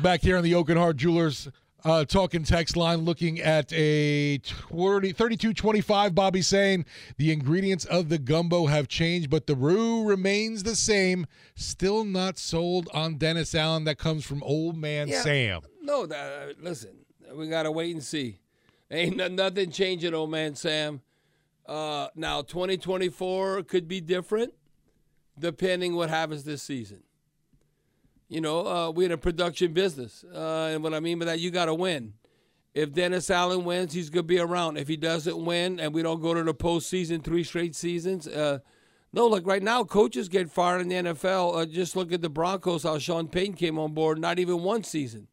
Back here on the Aucoin Hart Jewelers uh, talking text line, looking at a 20, 32-25. Bobby saying the ingredients of the gumbo have changed, but the roux remains the same. Still not sold on Dennis Allen. That comes from Old Man Yeah. Sam. No, that, uh, listen, we gotta wait and see. Ain't no- nothing changing, old man Sam. Uh, now, 2024 could be different, depending what happens this season. You know, uh, we're in a production business, uh, and what I mean by that, you got to win. If Dennis Allen wins, he's gonna be around. If he doesn't win, and we don't go to the postseason three straight seasons, uh, no, like right now, coaches get fired in the NFL. Uh, just look at the Broncos, how Sean Payton came on board, not even one season.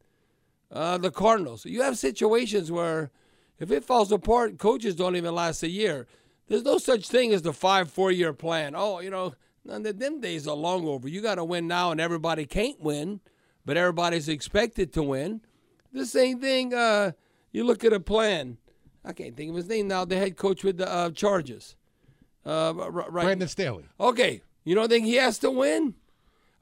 Uh, the Cardinals. You have situations where if it falls apart, coaches don't even last a year. There's no such thing as the five, four year plan. Oh, you know, none of them days are long over. You got to win now, and everybody can't win, but everybody's expected to win. The same thing, uh, You look at a plan. I can't think of his name now. The head coach with the uh, Chargers. Uh, right. Brandon Staley. Okay. You don't think he has to win?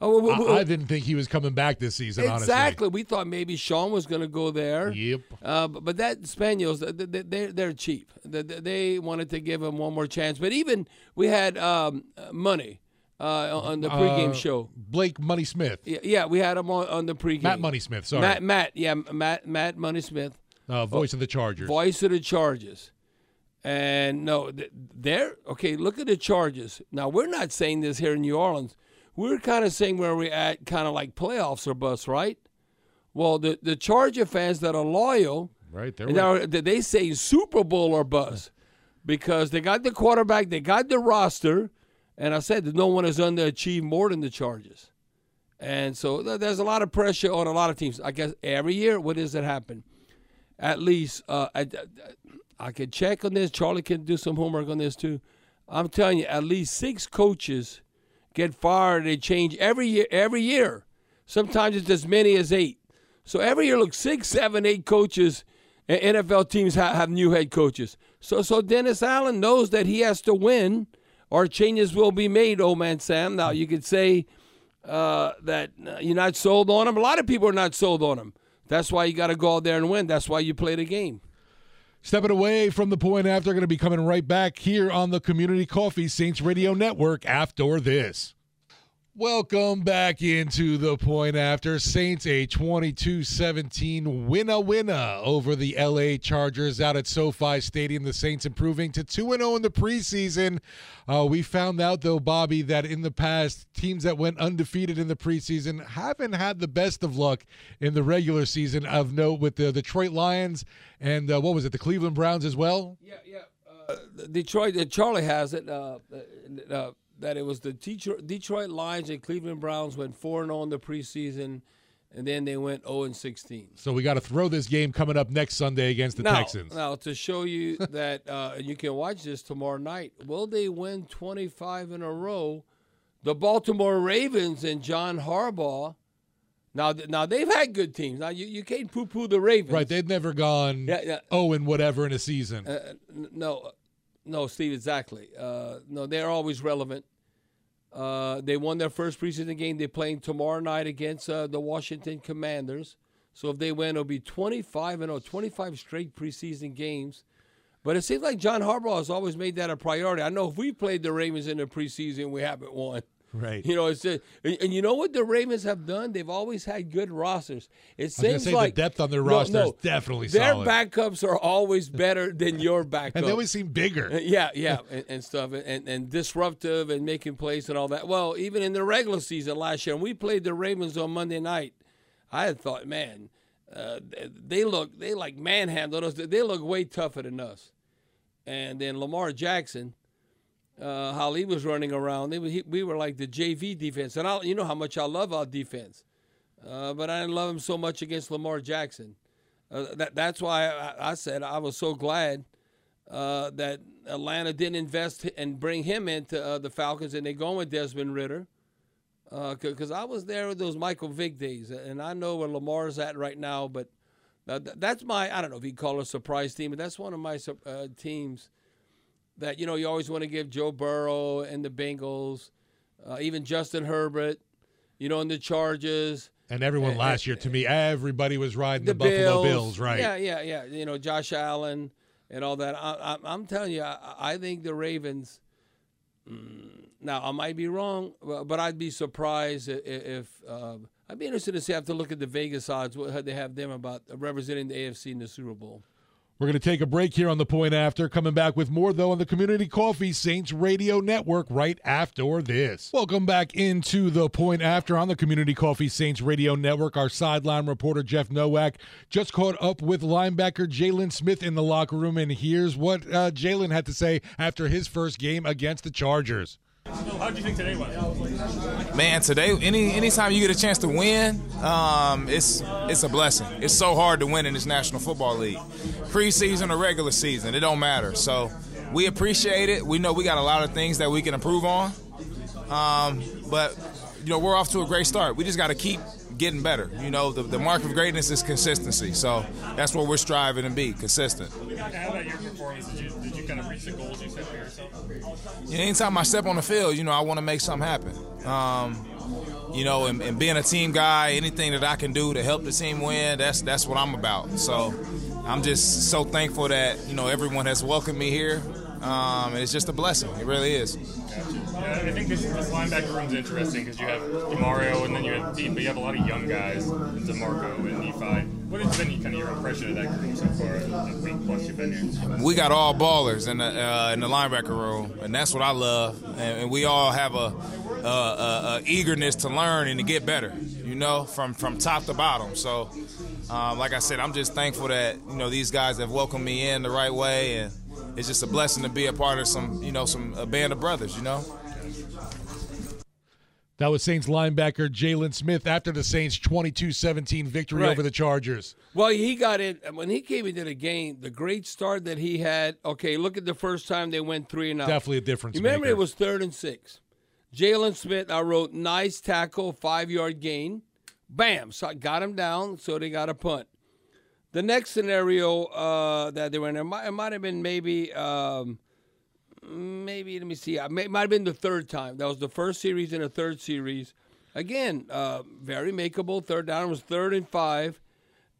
Oh, I, I didn't think he was coming back this season. Honestly. Exactly. We thought maybe Sean was going to go there. Yep. Uh, but, but that Spaniels, th- th- th- they're they're cheap. Th- th- They wanted to give him one more chance. But even we had um, money uh, on the pregame Uh, show. Blake Money Smith. Yeah, yeah, we had him on, on the pregame. Matt Money Smith, sorry. Matt, Matt, yeah, Matt, Matt Money Smith. Uh, voice of the Chargers. Voice of the Chargers. And no, th- they're okay. Look at the Chargers. Now we're not saying this here in New Orleans. We're kind of saying where we're at, kind of like playoffs or bust, right? Well, the the Charger fans that are loyal, Right, they're and are, they say Super Bowl or bust because they got the quarterback, they got the roster, and I said that no one has underachieved more than the Chargers. And so th- there's a lot of pressure on a lot of teams. I guess every year, what does it happen? At least uh, I, I could check on this. Charlie can do some homework on this too. I'm telling you, at least six coaches get fired. They change every year. Every year, sometimes it's as many as eight. So every year, look, six, seven, eight coaches. and NFL teams ha- have new head coaches. So so Dennis Allen knows that he has to win, or changes will be made. Old man Sam. Now you could say uh, that uh, you're not sold on him. A lot of people are not sold on him. That's why you got to go out there and win. That's why you play the game. Stepping away from the point after, going to be coming right back here on the Community Coffee Saints Radio Network after this. Welcome back into the point after. Saints a 22 17 winner winner over the LA Chargers out at SoFi Stadium. The Saints improving to 2 0 in the preseason. Uh, we found out, though, Bobby, that in the past, teams that went undefeated in the preseason haven't had the best of luck in the regular season, of note with the Detroit Lions and uh, what was it, the Cleveland Browns as well? Yeah, yeah. Uh, Detroit, uh, Charlie has it. Uh, uh, that it was the Detroit, Detroit Lions and Cleveland Browns went 4 0 in the preseason, and then they went 0 16. So we got to throw this game coming up next Sunday against the now, Texans. Now, to show you (laughs) that, uh, and you can watch this tomorrow night, will they win 25 in a row? The Baltimore Ravens and John Harbaugh. Now, now they've had good teams. Now you, you can't poo-poo the Ravens. Right, they've never gone Yeah, yeah. oh and whatever in a season. Uh, no, no, Steve, exactly. Uh, no, they're always relevant. Uh, they won their first preseason game. They're playing tomorrow night against uh, the Washington Commanders. So if they win, it'll be 25 and 0, 25 straight preseason games. But it seems like John Harbaugh has always made that a priority. I know if we played the Ravens in the preseason, we haven't won. Right. You know, it's just, and, and you know what the Ravens have done? They've always had good rosters. It seems say the like depth on their No, roster is no, definitely their solid. backups are always better than your backup. And they always seem bigger. Yeah, yeah, and, and stuff, and, and disruptive and making plays and all that. Well, even in the regular season last year, when we played the Ravens on Monday night, I had thought, man, uh, they look they like manhandled us. They look way tougher than us. And then Lamar Jackson, uh, he was running around, he, we were like the JV defense. And I, you know how much I love our defense, uh, but I didn't love him so much against Lamar Jackson. Uh, that, that's why I, I said I was so glad uh, that Atlanta didn't invest and bring him into uh, the Falcons, and they go with Desmond Ridder. Because I was there with those Michael Vick days, and I know where Lamar's at right now. But uh, th- that's my I don't know if you call it a surprise team, but that's one of my uh, teams that you know you always want to give Joe Burrow and the Bengals, uh, even Justin Herbert, you know, and the Charges. And everyone Uh, last year, to me, everybody was riding the, the Buffalo Bills, Bills, right? Yeah, yeah, yeah. You know, Josh Allen and all that. I, I, I'm telling you, I, I think the Ravens. mm, now I might be wrong, but I'd be surprised i- i- if uh, I'd be interested to see. I have to look at the Vegas odds. What they have them about representing the AFC in the Super Bowl. We're going to take a break here on the point after. Coming back with more, though, on the Community Coffee Saints Radio Network right after this. Welcome back into the point after on the Community Coffee Saints Radio Network. Our sideline reporter, Jeff Nowak, just caught up with linebacker Jaylon Smith in the locker room. And here's what uh, Jaylon had to say after his first game against the Chargers. How do you think today went? Man, today, any anytime you get a chance to win, um, it's it's a blessing. It's so hard to win in this National Football League, preseason or regular season, it don't matter. So we appreciate it. We know we got a lot of things that we can improve on, um, but you know we're off to a great start. We just got to keep getting better. You know, the, the mark of greatness is consistency. So that's what we're striving to be consistent. How about your performance? Did you, did you kind of reach the goals you set for yourself? You know, anytime I step on the field, you know, I want to make something happen. Um, you know, and, and, being a team guy, anything that I can do to help the team win, that's that's what I'm about. So I'm just so thankful that you know everyone has welcomed me here. Um, and it's just a blessing. It really is. Yeah, I think this, this linebacker is interesting because you have Demario and then you have Deep, but you have a lot of young guys, D'Marco and Nephi. What has been kind of your impression of that group so far, the week plus you've been here? We got all ballers in the uh, in the linebacker room, and that's what I love. And, and we all have a, a, a, a, eagerness to learn and to get better. You know, from from top to bottom. So, um, like I said, I'm just thankful that you know these guys have welcomed me in the right way and it's just a blessing to be a part of some, you know, some a band of brothers, you know. That was Saints linebacker Jaylon Smith after the Saints 22-17 victory Right. over the Chargers. Well, he got in when he came into the game. The great start that he had. Okay, look at the first time they went three and out. Definitely a difference You remember maker. it was third and six. Jaylon Smith, I wrote nice tackle, five yard gain. Bam, so I got him down, so they got a punt. The next scenario uh, that they were in, it might, it might have been maybe, um, maybe let me see, it might have been the third time. That was the first series and the third series. Again, uh, very makeable. Third down was third and five,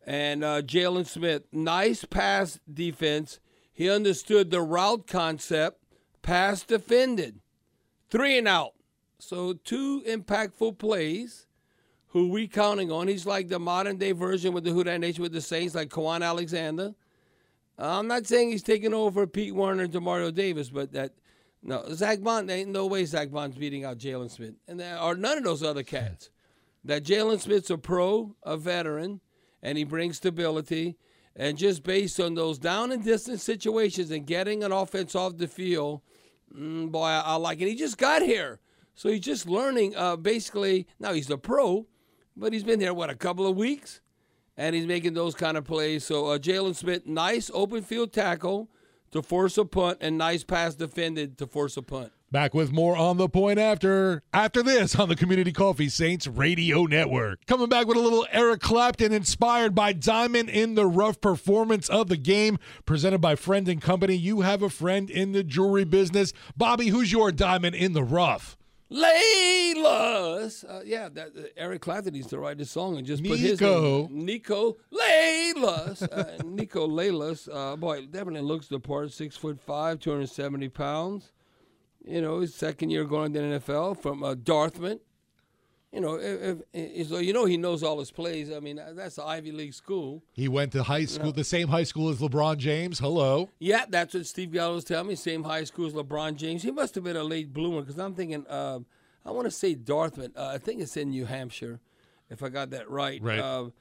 and uh, Jaylon Smith, nice pass defense. He understood the route concept, pass defended, three and out. So two impactful plays who we counting on. He's like the modern day version with the That Nation with the Saints, like Kwon Alexander. I'm not saying he's taking over Pete Werner and Demario Davis, but that no Zack Baun ain't no way Zack Baun's beating out Jaylon Smith, and there are none of those other cats. (laughs) That Jaylon Smith's a pro, a veteran, and he brings stability. And just based on those down and distance situations and getting an offense off the field, mm, boy, I, I like it. He just got here. So he's just learning uh, basically. Now he's a pro, but he's been there, what, a couple of weeks? And he's making those kind of plays. So uh, Jaylon Smith, nice open field tackle to force a punt, and nice pass defended to force a punt. Back with more on the point after after this on the Community Coffee Saints Radio Network. Coming back with a little Eric Clapton inspired by Diamond in the Rough performance of the game presented by Friend and Company. You have a friend in the jewelry business. Bobby, who's your Diamond in the Rough? Lalos. Uh, yeah, that, uh, Eric Clapton needs to write this song and just put his Niko. name. Niko Lalos. Uh, (laughs) Niko Lalos. Uh, boy, definitely looks the part. Six foot five, 270 pounds. You know, his second year going to the NFL from uh, Dartmouth. You know, if, if, so you know he knows all his plays. I mean, that's an Ivy League school. He went to high school, the same high school as LeBron James. Hello. Yeah, that's what Steve Gallo was telling me. Same high school as LeBron James. He must have been a late bloomer because I'm thinking, uh, I want to say Dartmouth. Uh, I think it's in New Hampshire, if I got that right. Right. Uh,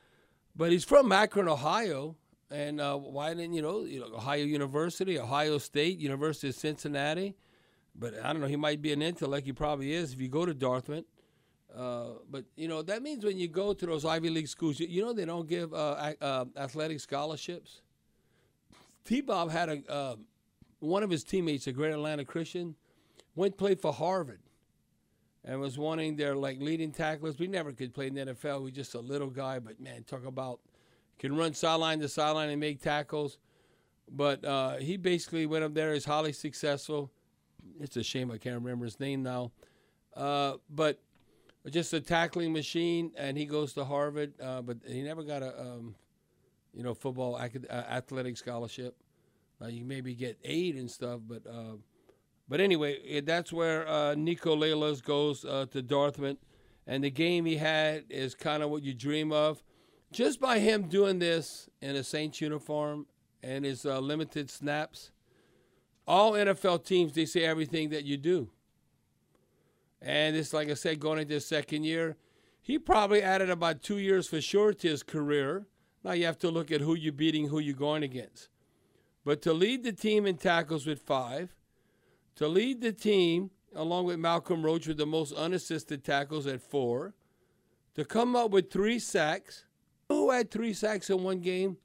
but he's from Akron, Ohio. And uh, why didn't you know, you know, Ohio University, Ohio State, University of Cincinnati. But I don't know. He might be an intellect. He probably is if you go to Dartmouth. Uh, but you know that means when you go to those Ivy League schools, you, you know they don't give uh, uh, athletic scholarships. T. Bob had a uh, one of his teammates, a Great Atlanta Christian, went played for Harvard, and was wanting their like leading tacklers. We never could play in the NFL. We just a little guy, but man, talk about can run sideline to sideline and make tackles. But uh, he basically went up there. Is highly successful. It's a shame I can't remember his name now. But just a tackling machine, and he goes to Harvard. Uh, but he never got a, um, you know, football acad- uh, athletic scholarship. Uh, you maybe get aid and stuff, but uh, but anyway, eh, that's where uh, Niko Lalos goes uh, to Dartmouth, and the game he had is kind of what you dream of. Just by him doing this in a Saints uniform and his uh, limited snaps, all NFL teams they say everything that you do. And it's like I said, going into his second year, he probably added about two years for sure to his career. Now you have to look at who you're beating, who you're going against. But to lead the team in tackles with five, to lead the team along with Malcolm Roach with the most unassisted tackles at four, to come up with three sacks. Who had three sacks in one game?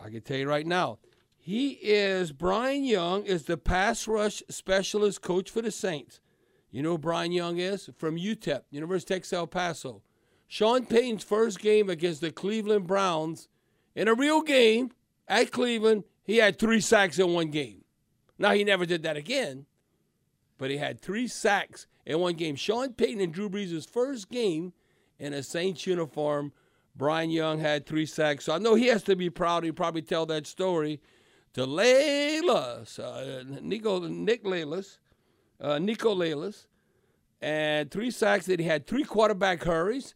I can tell you right now. He is Brian Young is the pass rush specialist coach for the Saints. You know who Brian Young is from UTEP, University of Texas El Paso. Sean Payton's first game against the Cleveland Browns in a real game at Cleveland, he had three sacks in one game. Now, he never did that again, but he had three sacks in one game. Sean Payton and Drew Brees' first game in a Saints uniform. Brian Young had three sacks. So I know he has to be proud. He probably tell that story to Lalos, uh, Niko, Nick Lalos, uh, Niko Lalos, and three sacks. That he had three quarterback hurries.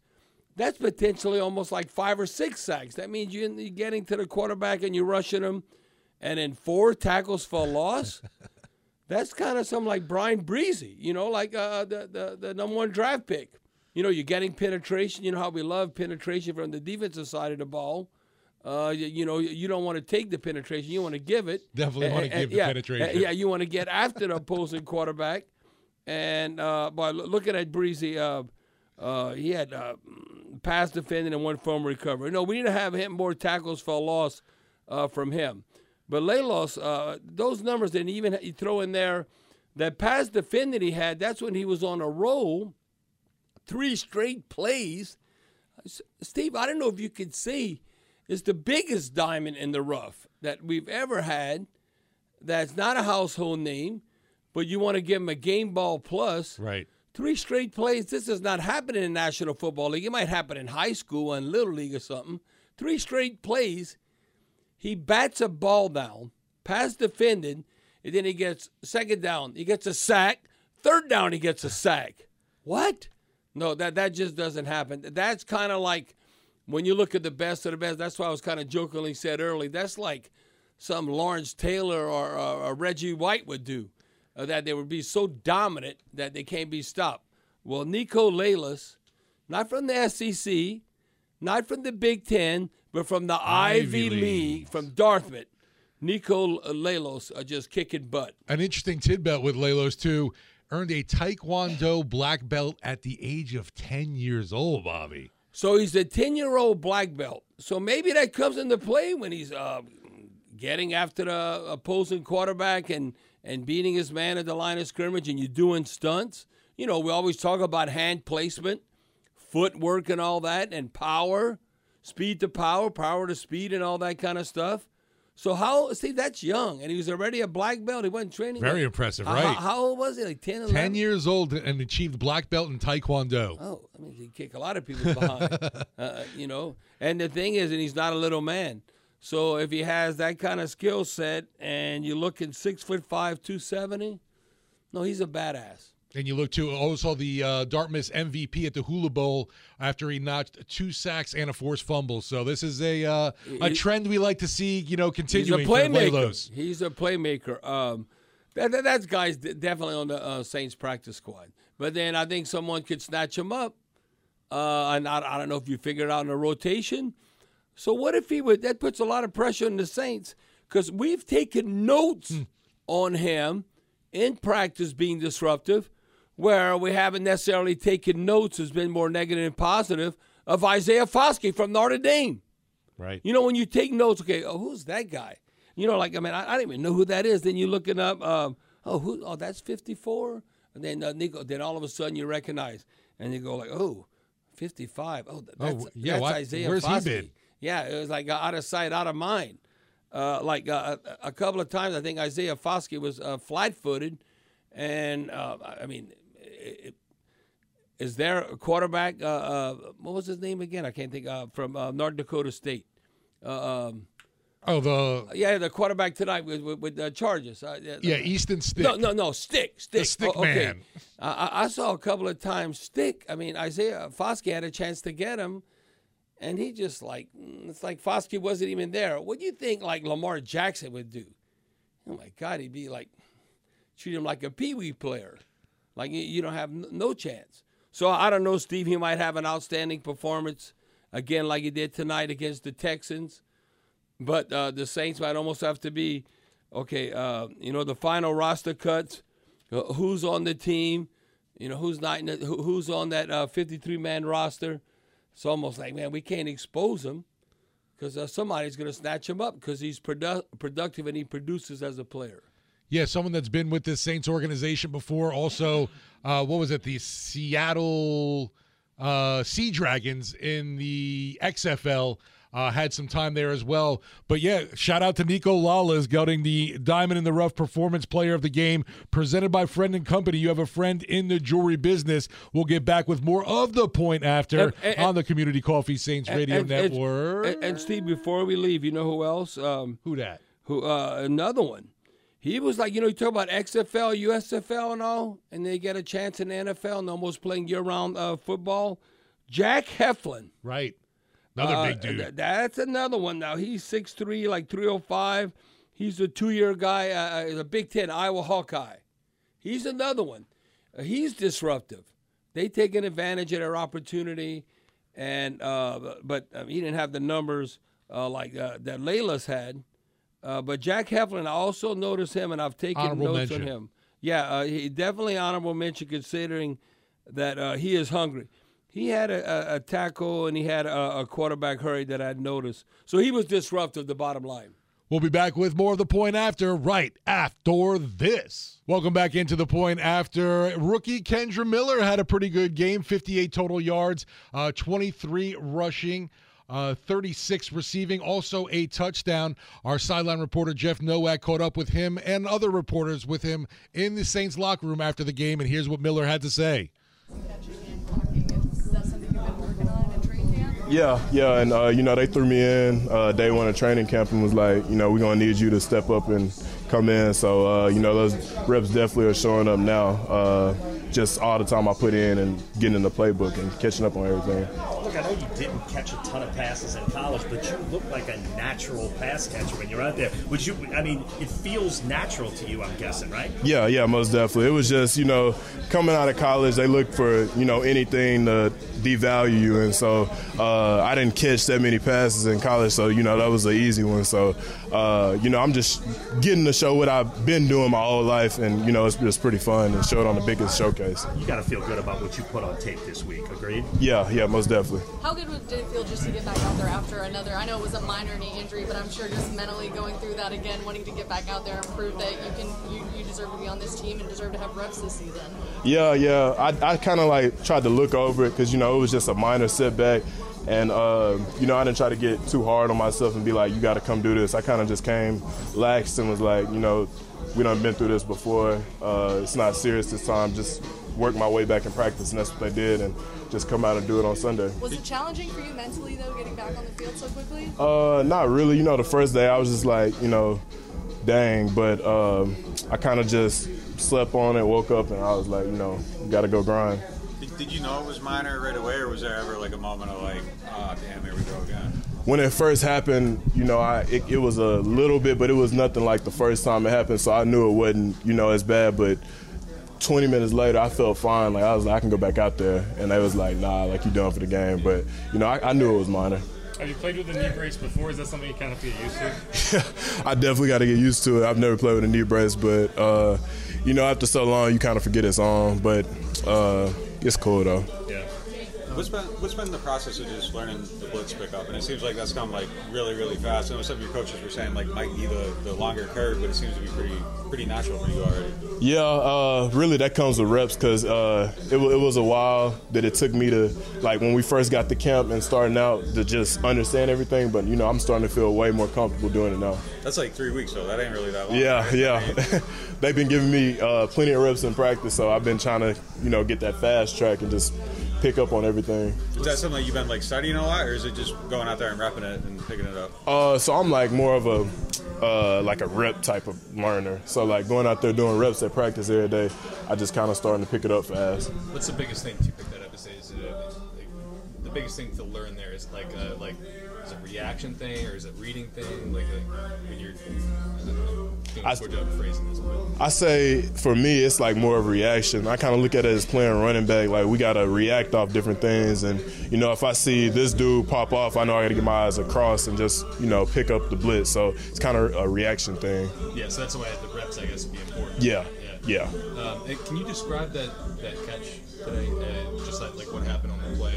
That's potentially almost like five or six sacks. That means you're getting to the quarterback and you're rushing him, and then four tackles for a loss. (laughs) That's kind of something like Bryan Bresee, you know, like uh, the, the the number one draft pick. You know, you're getting penetration. You know how we love penetration from the defensive side of the ball. Uh, you, you, know, you don't want to take the penetration. You want to give it. Definitely want to give yeah, the penetration. Yeah, you want to get after the opposing quarterback. And uh, by looking at Bresee, uh, uh, he had uh, pass defending and one firm recovery. No, we need to have him more tackles for a loss uh, from him. But Lalos, uh, those numbers, and even throw in there that pass defending he had, that's when he was on a roll, three straight plays. Steve, I don't know if you could see, it's the biggest diamond in the rough that we've ever had. That's not a household name, but you want to give him a game ball plus. Right. Three straight plays. This does not happen in the National Football League. It might happen in high school and little league or something. Three straight plays he bats a ball down, pass defended, and then he gets second down. He gets a sack. Third down, he gets a sack. (laughs) What? No, that that just doesn't happen. That's kind of like when you look at the best of the best. That's why I was kind of jokingly said early. That's like some Lawrence Taylor or, or, or Reggie White would do. Uh, that they would be so dominant that they can't be stopped. Well, Niko Lalos, not from the SEC, not from the Big Ten, but from the Ivy, Ivy League, League, from Dartmouth. Niko Lalos are just kicking butt. An interesting tidbit with Lalos too. Earned a Taekwondo black belt at the age of 10 years old, Bobby. So he's a 10 year old black belt. So maybe that comes into play when he's uh, getting after the opposing quarterback and, and beating his man at the line of scrimmage and you're doing stunts. You know, we always talk about hand placement, footwork, and all that, and power speed to power, power to speed, and all that kind of stuff. So how see that's young, and he was already a black belt. He wasn't training. Very impressive, right? How, how, old was he? Like 10, 11? 10 years old and achieved black belt in Taekwondo. Oh, I mean, he kick a lot of people behind, (laughs) uh, you know. And the thing is, and he's not a little man. So if he has that kind of skill set, and you're looking six foot five, two seventy, no, he's a badass. And you look to also the uh, Dartmouth MVP at the Hula Bowl after he notched two sacks and a forced fumble. So this is a uh, a trend we like to see, you know, continuing. He's a playmaker. He's a playmaker. Um, that, that, that's guys definitely on the uh, Saints practice squad. But then I think someone could snatch him up. Uh, and I, I don't know if you figured out in a rotation. So what if he would? That puts a lot of pressure on the Saints because we've taken notes hmm. on him in practice being disruptive where we haven't necessarily taken notes has been more negative and positive of Isaiah Foskey from Notre Dame. Right. You know, when you take notes, okay, oh, who's that guy? You know, like, I mean, I, I don't even know who that is. Then you're looking up, um, oh, who, oh, that's 54? And then, uh, Niko, then all of a sudden you recognize, and you go like, oh, 55. Oh, that's, oh, yeah, that's Isaiah where's Foskey. he been? Yeah, it was like uh, out of sight, out of mind. Uh, like uh, a couple of times, I think Isaiah Foskey was uh, flat-footed, and uh, I mean, is there a quarterback? Uh, uh, what was his name again? I can't think. Uh, from uh, North Dakota State. Uh, um, oh, the yeah, the quarterback tonight with with, with the Chargers. yeah, Easton Stick. No, no, no, Stick, Stick. The Stick oh, okay. man. I, I saw a couple of times Stick. I mean, Isaiah Foskey had a chance to get him. And he just like mm, it's like Foskey wasn't even there. What do you think like Lamar Jackson would do? Oh my God, he'd be like treat him like a pee wee player. Like you don't have no chance. So I don't know, Steve. He might have an outstanding performance again, like he did tonight against the Texans. But uh, the Saints might almost have to be okay. Uh, you know, the final roster cuts. Uh, who's on the team? You know, who's not? The, who's on that 53 uh, man roster? It's almost like, man, we can't expose him because uh, somebody's going to snatch him up because he's produ- productive and he produces as a player. Yeah, someone that's been with this Saints organization before. Also, uh, what was it? The Seattle uh, Sea Dragons in the XFL. Uh, had some time there as well. But yeah, shout out to Niko Lalos getting the Diamond in the Rough Performance Player of the Game, presented by Friend and Company. You have a friend in the jewelry business. We'll get back with more of the point after And- and- on the Community Coffee Saints Radio And- Network. And, and Steve, before we leave, you know who else? Um, who that? Who? Uh, another one. He was like, you know, you talk about XFL, USFL, and all, and they get a chance in the NFL and almost playing year-round uh, football. Jack Heflin. Right. Another Uh, big dude. th- that's another one now. He's 6'3", like 305. He's a two-year guy, uh, uh, the Big Ten, Iowa Hawkeye. He's another one. Uh, he's disruptive. They taking advantage of their opportunity, and uh, but uh, he didn't have the numbers uh, like uh, that Lalos had. Uh, but Jack Heflin, I also noticed him, and I've taken Honorable notes mention. on him. Yeah, uh, he definitely honorable mention considering that uh, he is hungry. He had a, a, a tackle and he had a, a quarterback hurry that I'd noticed. So he was disruptive. The bottom line. We'll be back with more of the point after, right after this. Welcome back into the point after. Rookie Kendre Miller had a pretty good game 58 total yards, uh, 23 rushing. Uh, 36 receiving, also a touchdown. Our sideline reporter Jeff Nowak caught up with him and other reporters with him in the Saints locker room after the game, and here's what Miller had to say. Yeah, yeah, and uh, you know they threw me in uh, day one of training camp and was like, you know, we're gonna need you to step up and come in. So uh, you know those reps definitely are showing up now. Just all the time I put in and getting in the playbook and catching up on everything. Oh, look, I know you didn't catch a ton of passes in college, but you look like a natural pass catcher when you're out there. Would you? I mean, it feels natural to you. I'm guessing, right? Yeah, yeah, most definitely. It was just, you know, coming out of college, they look for, you know, anything to devalue you. And so uh, I didn't catch that many passes in college. So, you know, that was an easy one. So, uh, you know, I'm just getting to show what I've been doing my whole life. And, you know, it's just pretty fun and show it on the biggest showcase. You got to feel good about what you put on tape this week. Agreed? Yeah, yeah, most definitely. How good did it feel just to get back out there after another? I know it was a minor knee injury, but I'm sure just mentally going through that again, wanting to get back out there and prove that you can, you, you deserve to be on this team and deserve to have reps this season. Yeah, yeah. I, I kind of like tried to look over it because, you know, it was just a minor setback. And, uh, you know, I didn't try to get too hard on myself and be like, you got to come do this. I kind of just came lax and was like, you know, we done been through this before. Uh, it's not serious this time. Just work my way back in practice. And that's what they did. And just come out and do it on Sunday. Was it challenging for you mentally, though, getting back on the field so quickly? Uh, not really. You know, the first day I was just like, you know, dang. But um, I kind of just slept on it, woke up, and I was like, you know, got to go grind. Did, did you know it was minor right away, or was there ever like a moment of like, oh damn, here we go again? When it first happened, you know, I it, it was a little bit, but it was nothing like the first time it happened. So I knew it wasn't, you know, as bad. But 20 minutes later, I felt fine. Like I was like, I can go back out there, and they was like, Nah, like you done for the game. But you know, I, I knew it was minor. Have you played with a knee brace before? Is that something you kind of get used to? Yeah, (laughs) I definitely got to get used to it. I've never played with a knee brace, but uh, you know, after so long, you kind of forget it's on. But uh, it's cool though. Yeah. What's been what's been the process of just learning the blitz pickup? And it seems like that's come like really really fast. I know some of your coaches were saying like might be the, the longer curve, but it seems to be pretty pretty natural for you already. Yeah, uh, really, that comes with reps because uh, it, it was a while that it took me to, like, when we first got to camp and starting out, to just understand everything. But, you know, I'm starting to feel way more comfortable doing it now. That's like three weeks, so that ain't really that long. Yeah, right? yeah. (laughs) They've been giving me uh, plenty of reps in practice, so I've been trying to, you know, get that fast track and just pick up on everything. Is that something that you've been like studying a lot, or is it just going out there and wrapping it and picking it up? Uh, so I'm like more of a uh, like a rep type of learner. So like going out there doing reps at practice every day, I just kind of starting to pick it up fast. What's the biggest thing to pick that up? The biggest thing to learn there is like a, like is it a reaction thing or is it reading thing? Like, like when you're I don't know, doing a I- poor job phrasing I say for me, it's like more of a reaction. I kind of look at it as playing running back. Like we gotta react off different things, and you know, if I see this dude pop off, I know I gotta get my eyes across and just you know pick up the blitz. So it's kind of a reaction thing. yeah. So that's why the reps I guess would be important. Yeah. Yeah. Yeah. Um, can you describe that, that catch today? Uh, just like, like what happened on the play?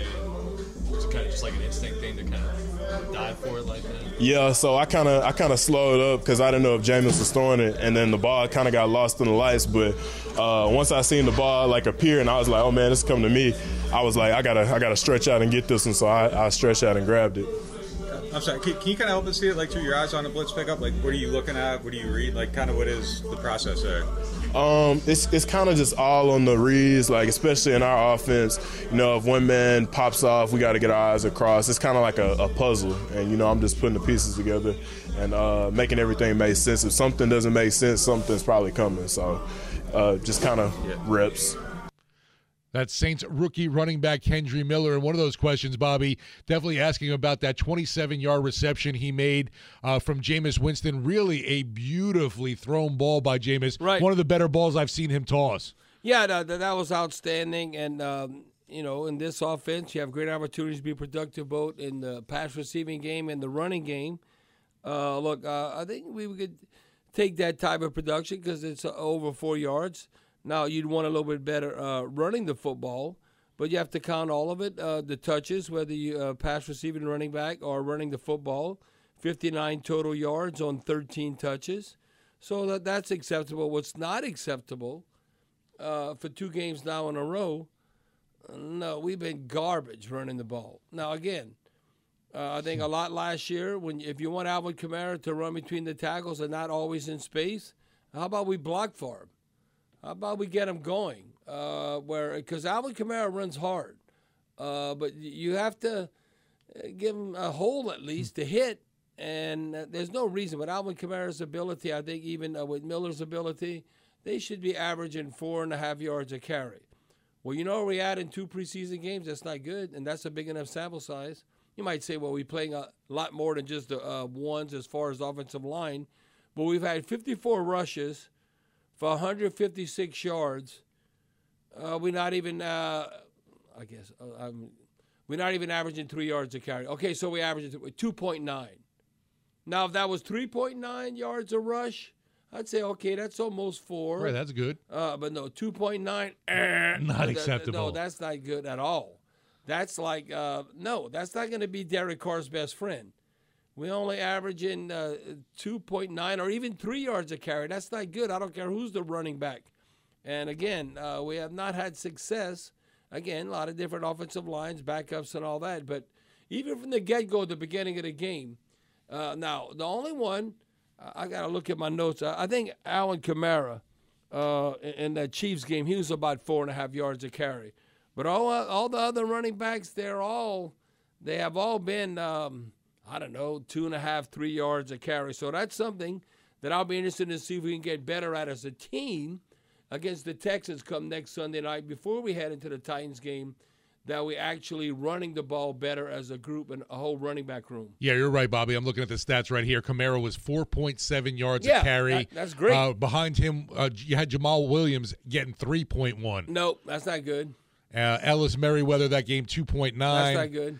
And was kind of just like an instinct thing to kind of dive for it like that? Yeah, so I kind of I kind of slowed up because I didn't know if Jameis was throwing it, and then the ball kind of got lost in the lights. But uh, once I seen the ball like appear, and I was like, "Oh man, this is coming to me," I was like, "I gotta I gotta stretch out and get this," and so I, I stretched out and grabbed it. I'm sorry. Can, can you kind of help us see it, like through your eyes on the blitz pickup? Like, what are you looking at? What do you read? Like, kind of what is the process there? Um, it's it's kind of just all on the reads, like especially in our offense. You know, if one man pops off, we got to get our eyes across. It's kind of like a, a, puzzle, and you know, I'm just putting the pieces together and uh, making everything make sense. If something doesn't make sense, something's probably coming. So, uh, just kind of yeah. reps. That's Saints rookie running back Kendre Miller. And one of those questions, Bobby, definitely asking about that 27 yard reception he made uh, from Jameis Winston. Really a beautifully thrown ball by Jameis. Right. One of the better balls I've seen him toss. Yeah, that, that was outstanding. And, um, you know, in this offense, you have great opportunities to be productive both in the pass receiving game and the running game. Uh, look, uh, I think we could take that type of production because it's uh, over four yards. Now you'd want a little bit better uh, running the football, but you have to count all of it: uh, the touches, whether you uh, pass receiving running back or running the football. 59 total yards on 13 touches, so that that's acceptable. What's not acceptable uh, for two games now in a row? No, we've been garbage running the ball. Now again. Uh, I think a lot last year when if you want Alvin Kamara to run between the tackles and not always in space, how about we block for him? How about we get him going? Uh, where because Alvin Kamara runs hard, uh, but you have to uh, give him a hole at least to hit. And uh, there's no reason with Alvin Kamara's ability. I think even uh, with Miller's ability, they should be averaging four and a half yards a carry. Well, you know we had in two preseason games. That's not good, and that's a big enough sample size. You might say, well, we're playing a lot more than just the ones as far as offensive line, but we've had 54 rushes for 156 yards. Uh, we're not even, uh, I guess, uh, we're not even averaging three yards a carry. Okay, so we average 2.9. Now, if that was 3.9 yards a rush, I'd say, okay, that's almost four. Right, that's good. Uh, but no, 2.9, eh, not acceptable. No, that's not good at all. That's like, uh, no, that's not going to be Derek Carr's best friend. We only average in uh, 2.9 or even three yards a carry. That's not good. I don't care who's the running back. And again, uh, we have not had success. Again, a lot of different offensive lines, backups, and all that. But even from the get go, the beginning of the game, uh, now the only one I got to look at my notes. I think Alvin Kamara uh, in that Chiefs game, he was about four and a half yards a carry. But all all the other running backs, they're all they have all been. Um, I don't know, two and a half, three yards a carry. So that's something that I'll be interested to see if we can get better at as a team against the Texans come next Sunday night before we head into the Titans game. That we actually running the ball better as a group and a whole running back room. Yeah, you're right, Bobby. I'm looking at the stats right here. Kamara was 4.7 yards yeah, a carry. That, that's great. Uh, behind him, uh, you had Jamaal Williams getting 3.1. Nope, that's not good. Uh, Ellis Merriweather that game 2.9. That's not good.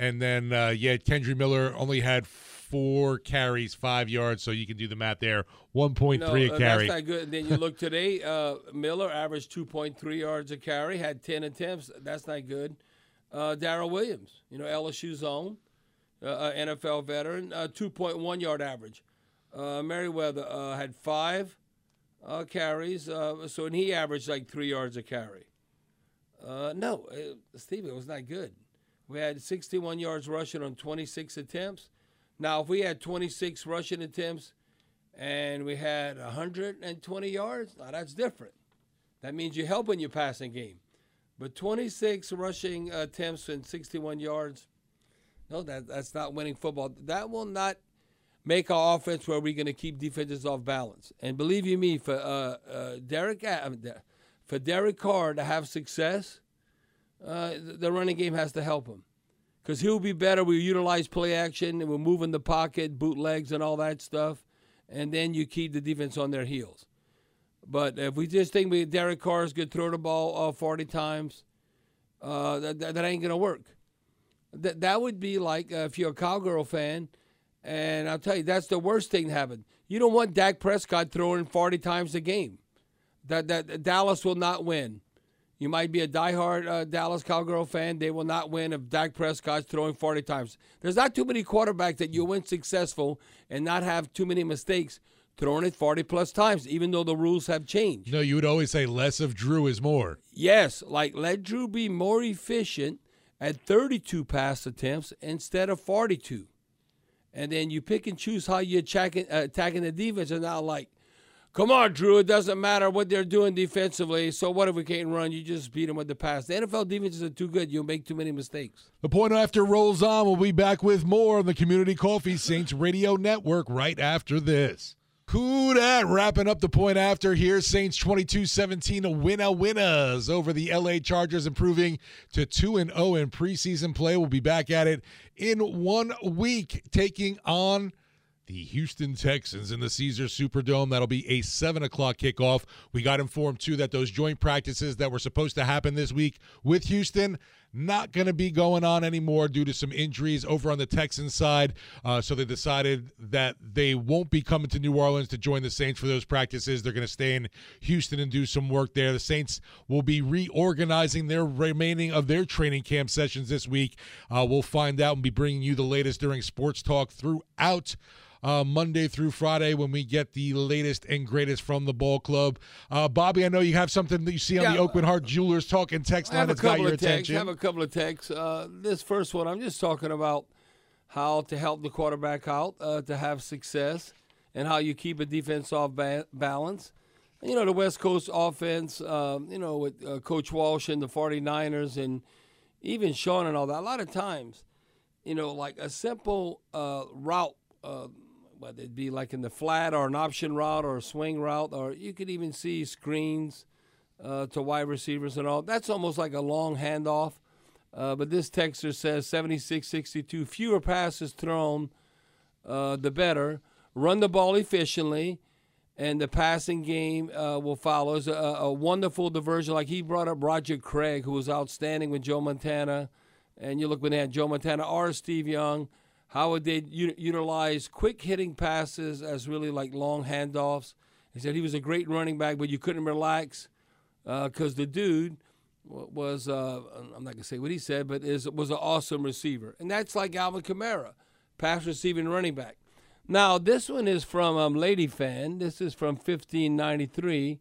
And then, uh, yeah, Kendre Miller only had four carries, five yards, so you can do the math there. 1.3 no, a uh, carry. That's not good. And then you look today, uh, Miller averaged 2.3 yards a carry, had 10 attempts. That's not good. Uh, Darrel Williams, you know, LSU's own, uh, NFL veteran, uh, 2.1 yard average. Uh, Merriweather uh, had five carries, so and he averaged like three yards a carry. no, Steve, it was not good. We had 61 yards rushing on 26 attempts. Now, if we had 26 rushing attempts and we had 120 yards, now that's different. That means you're helping your passing game. But 26 rushing attempts and 61 yards, no, that, that's not winning football. That will not make our offense where we're going to keep defenses off balance. And believe you me, for uh, uh, Derek uh, for Derek Carr to have success, uh, the running game has to help him because he'll be better. We utilize play action and we're moving the pocket, bootlegs, and all that stuff, and then you keep the defense on their heels. But if we just think we Derek Carr's going to throw the ball uh, 40 times, uh, that, that, that, ain't going to work. That, that would be like uh, if you're a Cowgirl fan, and I'll tell you, that's the worst thing to happen. You don't want Dak Prescott throwing 40 times a game. That that Dallas will not win. You might be a diehard uh, Dallas Cowgirl fan. They will not win if Dak Prescott's throwing 40 times. There's not too many quarterbacks that you win successful and not have too many mistakes throwing it 40 plus times, even though the rules have changed. No, you would always say less of Drew is more. Yes, like let Drew be more efficient at 32 pass attempts instead of 42. And then you pick and choose how you're attacking, uh, attacking the defense and not like, come on, Drew, it doesn't matter what they're doing defensively. So what if we can't run? You just beat them with the pass. The NFL defenses are too good. You'll make too many mistakes. The point after rolls on. We'll be back with more on the Community Coffee Saints Radio Network right after this. Who that? Wrapping up the point after here. Saints 22 17 a winner winners over the LA Chargers, improving to 2 and 0 in preseason play. We'll be back at it in one week, taking on the Houston Texans in the Caesar Superdome. That'll be a 7 o'clock kickoff. We got informed, too, that those joint practices that were supposed to happen this week with Houston not going to be going on anymore due to some injuries over on the Texans side. Uh, so they decided that they won't be coming to New Orleans to join the Saints for those practices. They're going to stay in Houston and do some work there. The Saints will be reorganizing their remaining of their training camp sessions this week. Uh, we'll find out and be bringing you the latest during Sports Talk throughout uh, Monday through Friday when we get the latest and greatest from the ball club. Uh, Bobby, I know you have something that you see on Yeah. the Aucoin Hart Jewelers talking text line have a that's got couple your of texts. attention. I have a couple of texts. Uh, this first one, I'm just talking about how to help the quarterback out uh, to have success and how you keep a defense off ba- balance. You know, the West Coast offense, um, you know, with uh, Coach Walsh and the 49ers and even Sean and all that, a lot of times, you know, like a simple uh, route, uh, whether it be like in the flat or an option route or a swing route, or you could even see screens uh, to wide receivers and all. That's almost like a long handoff. Uh, but this texter says 76 62, fewer passes thrown, uh, the better. Run the ball efficiently, and the passing game uh, will follow. It's a, a wonderful diversion. Like he brought up Roger Craig, who was outstanding with Joe Montana. And you look when they had Joe Montana or Steve Young, how would they u- utilize quick hitting passes as really like long handoffs? He said he was a great running back, but you couldn't relax because the dude was uh, I'm not gonna say what he said, but is was an awesome receiver, and that's like Alvin Kamara, pass receiving running back. Now this one is from um, Lady Fan. This is from 1593,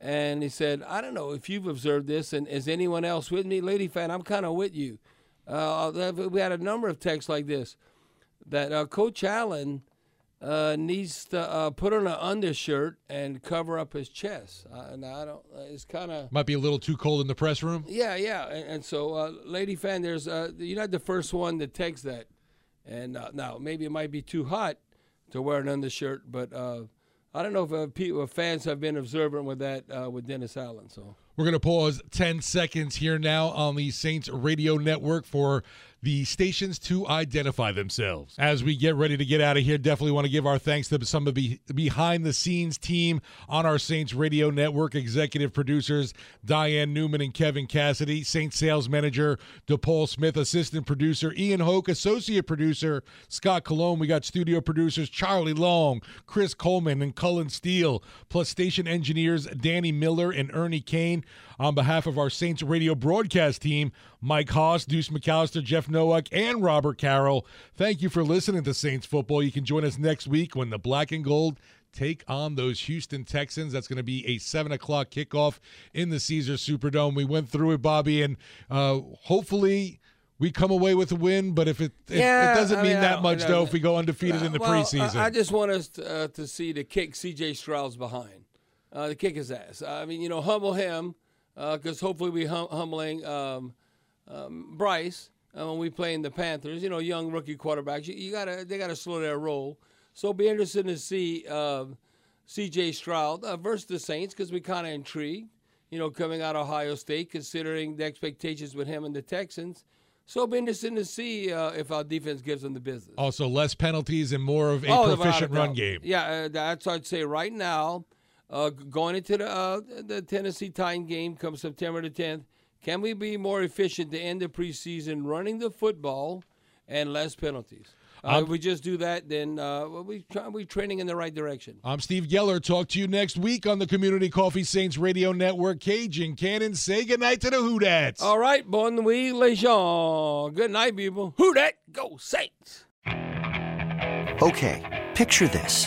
and he said, I don't know if you've observed this, and is anyone else with me, Lady Fan? I'm kind of with you. Uh, we had a number of texts like this that uh, Coach Allen uh, needs to uh, put on an undershirt and cover up his chest. Uh, and I don't. Uh, it's kind of. Might be a little too cold in the press room. Yeah, yeah, and, and so, uh, lady fan, there's uh, you're not the first one that takes that, and uh, now maybe it might be too hot to wear an undershirt, but uh, I don't know if uh, people, fans have been observant with that uh, with Dennis Allen. So We're going to pause 10 seconds here now on the Saints Radio Network for the stations to identify themselves. As we get ready to get out of here, definitely want to give our thanks to some of the behind the scenes team on our Saints Radio Network executive producers Diane Newman and Kevin Cassidy, Saints sales manager DePaul Smith, assistant producer Ian Hoke, associate producer Scott Cologne. We got studio producers Charlie Long, Chris Coleman, and Cullen Steele, plus station engineers Danny Miller and Ernie Kane. On behalf of our Saints Radio broadcast team, Mike Hoss, Deuce McAllister, Jeff Nowak, and Robert Carroll, thank you for listening to Saints football. You can join us next week when the black and gold take on those Houston Texans. That's going to be a 7 o'clock kickoff in the Caesar Superdome. We went through it, Bobby, and uh, hopefully we come away with a win. But if it, if Yeah, it doesn't I mean mean, that much, though, if we go undefeated in the Well, preseason. I, just want us to, uh, to see the kick C.J. Stroud's behind, uh, to kick his ass. I mean, you know, humble him because hopefully we hum- humbling um, um, Bryce uh, when we play in the Panthers. You know, young rookie quarterbacks. You, you gotta they gotta slow their roll. So it'll be interesting to see uh, C.J. Stroud uh, versus the Saints because we kind of intrigued. You know, coming out of Ohio State, considering the expectations with him and the Texans. So it'll be interesting to see uh, if our defense gives them the business. also, less penalties and more of a Oh, proficient run game. Yeah, uh, that's what I'd say right now. Uh, going into the uh, the Tennessee Titan game come September the 10th, can we be more efficient to end the preseason running the football and less penalties? Uh, if we just do that, then uh, we we're training in the right direction. I'm Steve Geller. Talk to you next week on the Community Coffee Saints Radio Network. Cajun Cannon, say goodnight to the Who Dats. All right, bon nuit, les gens. Good night, people. Who that? Go Saints. Okay, picture this.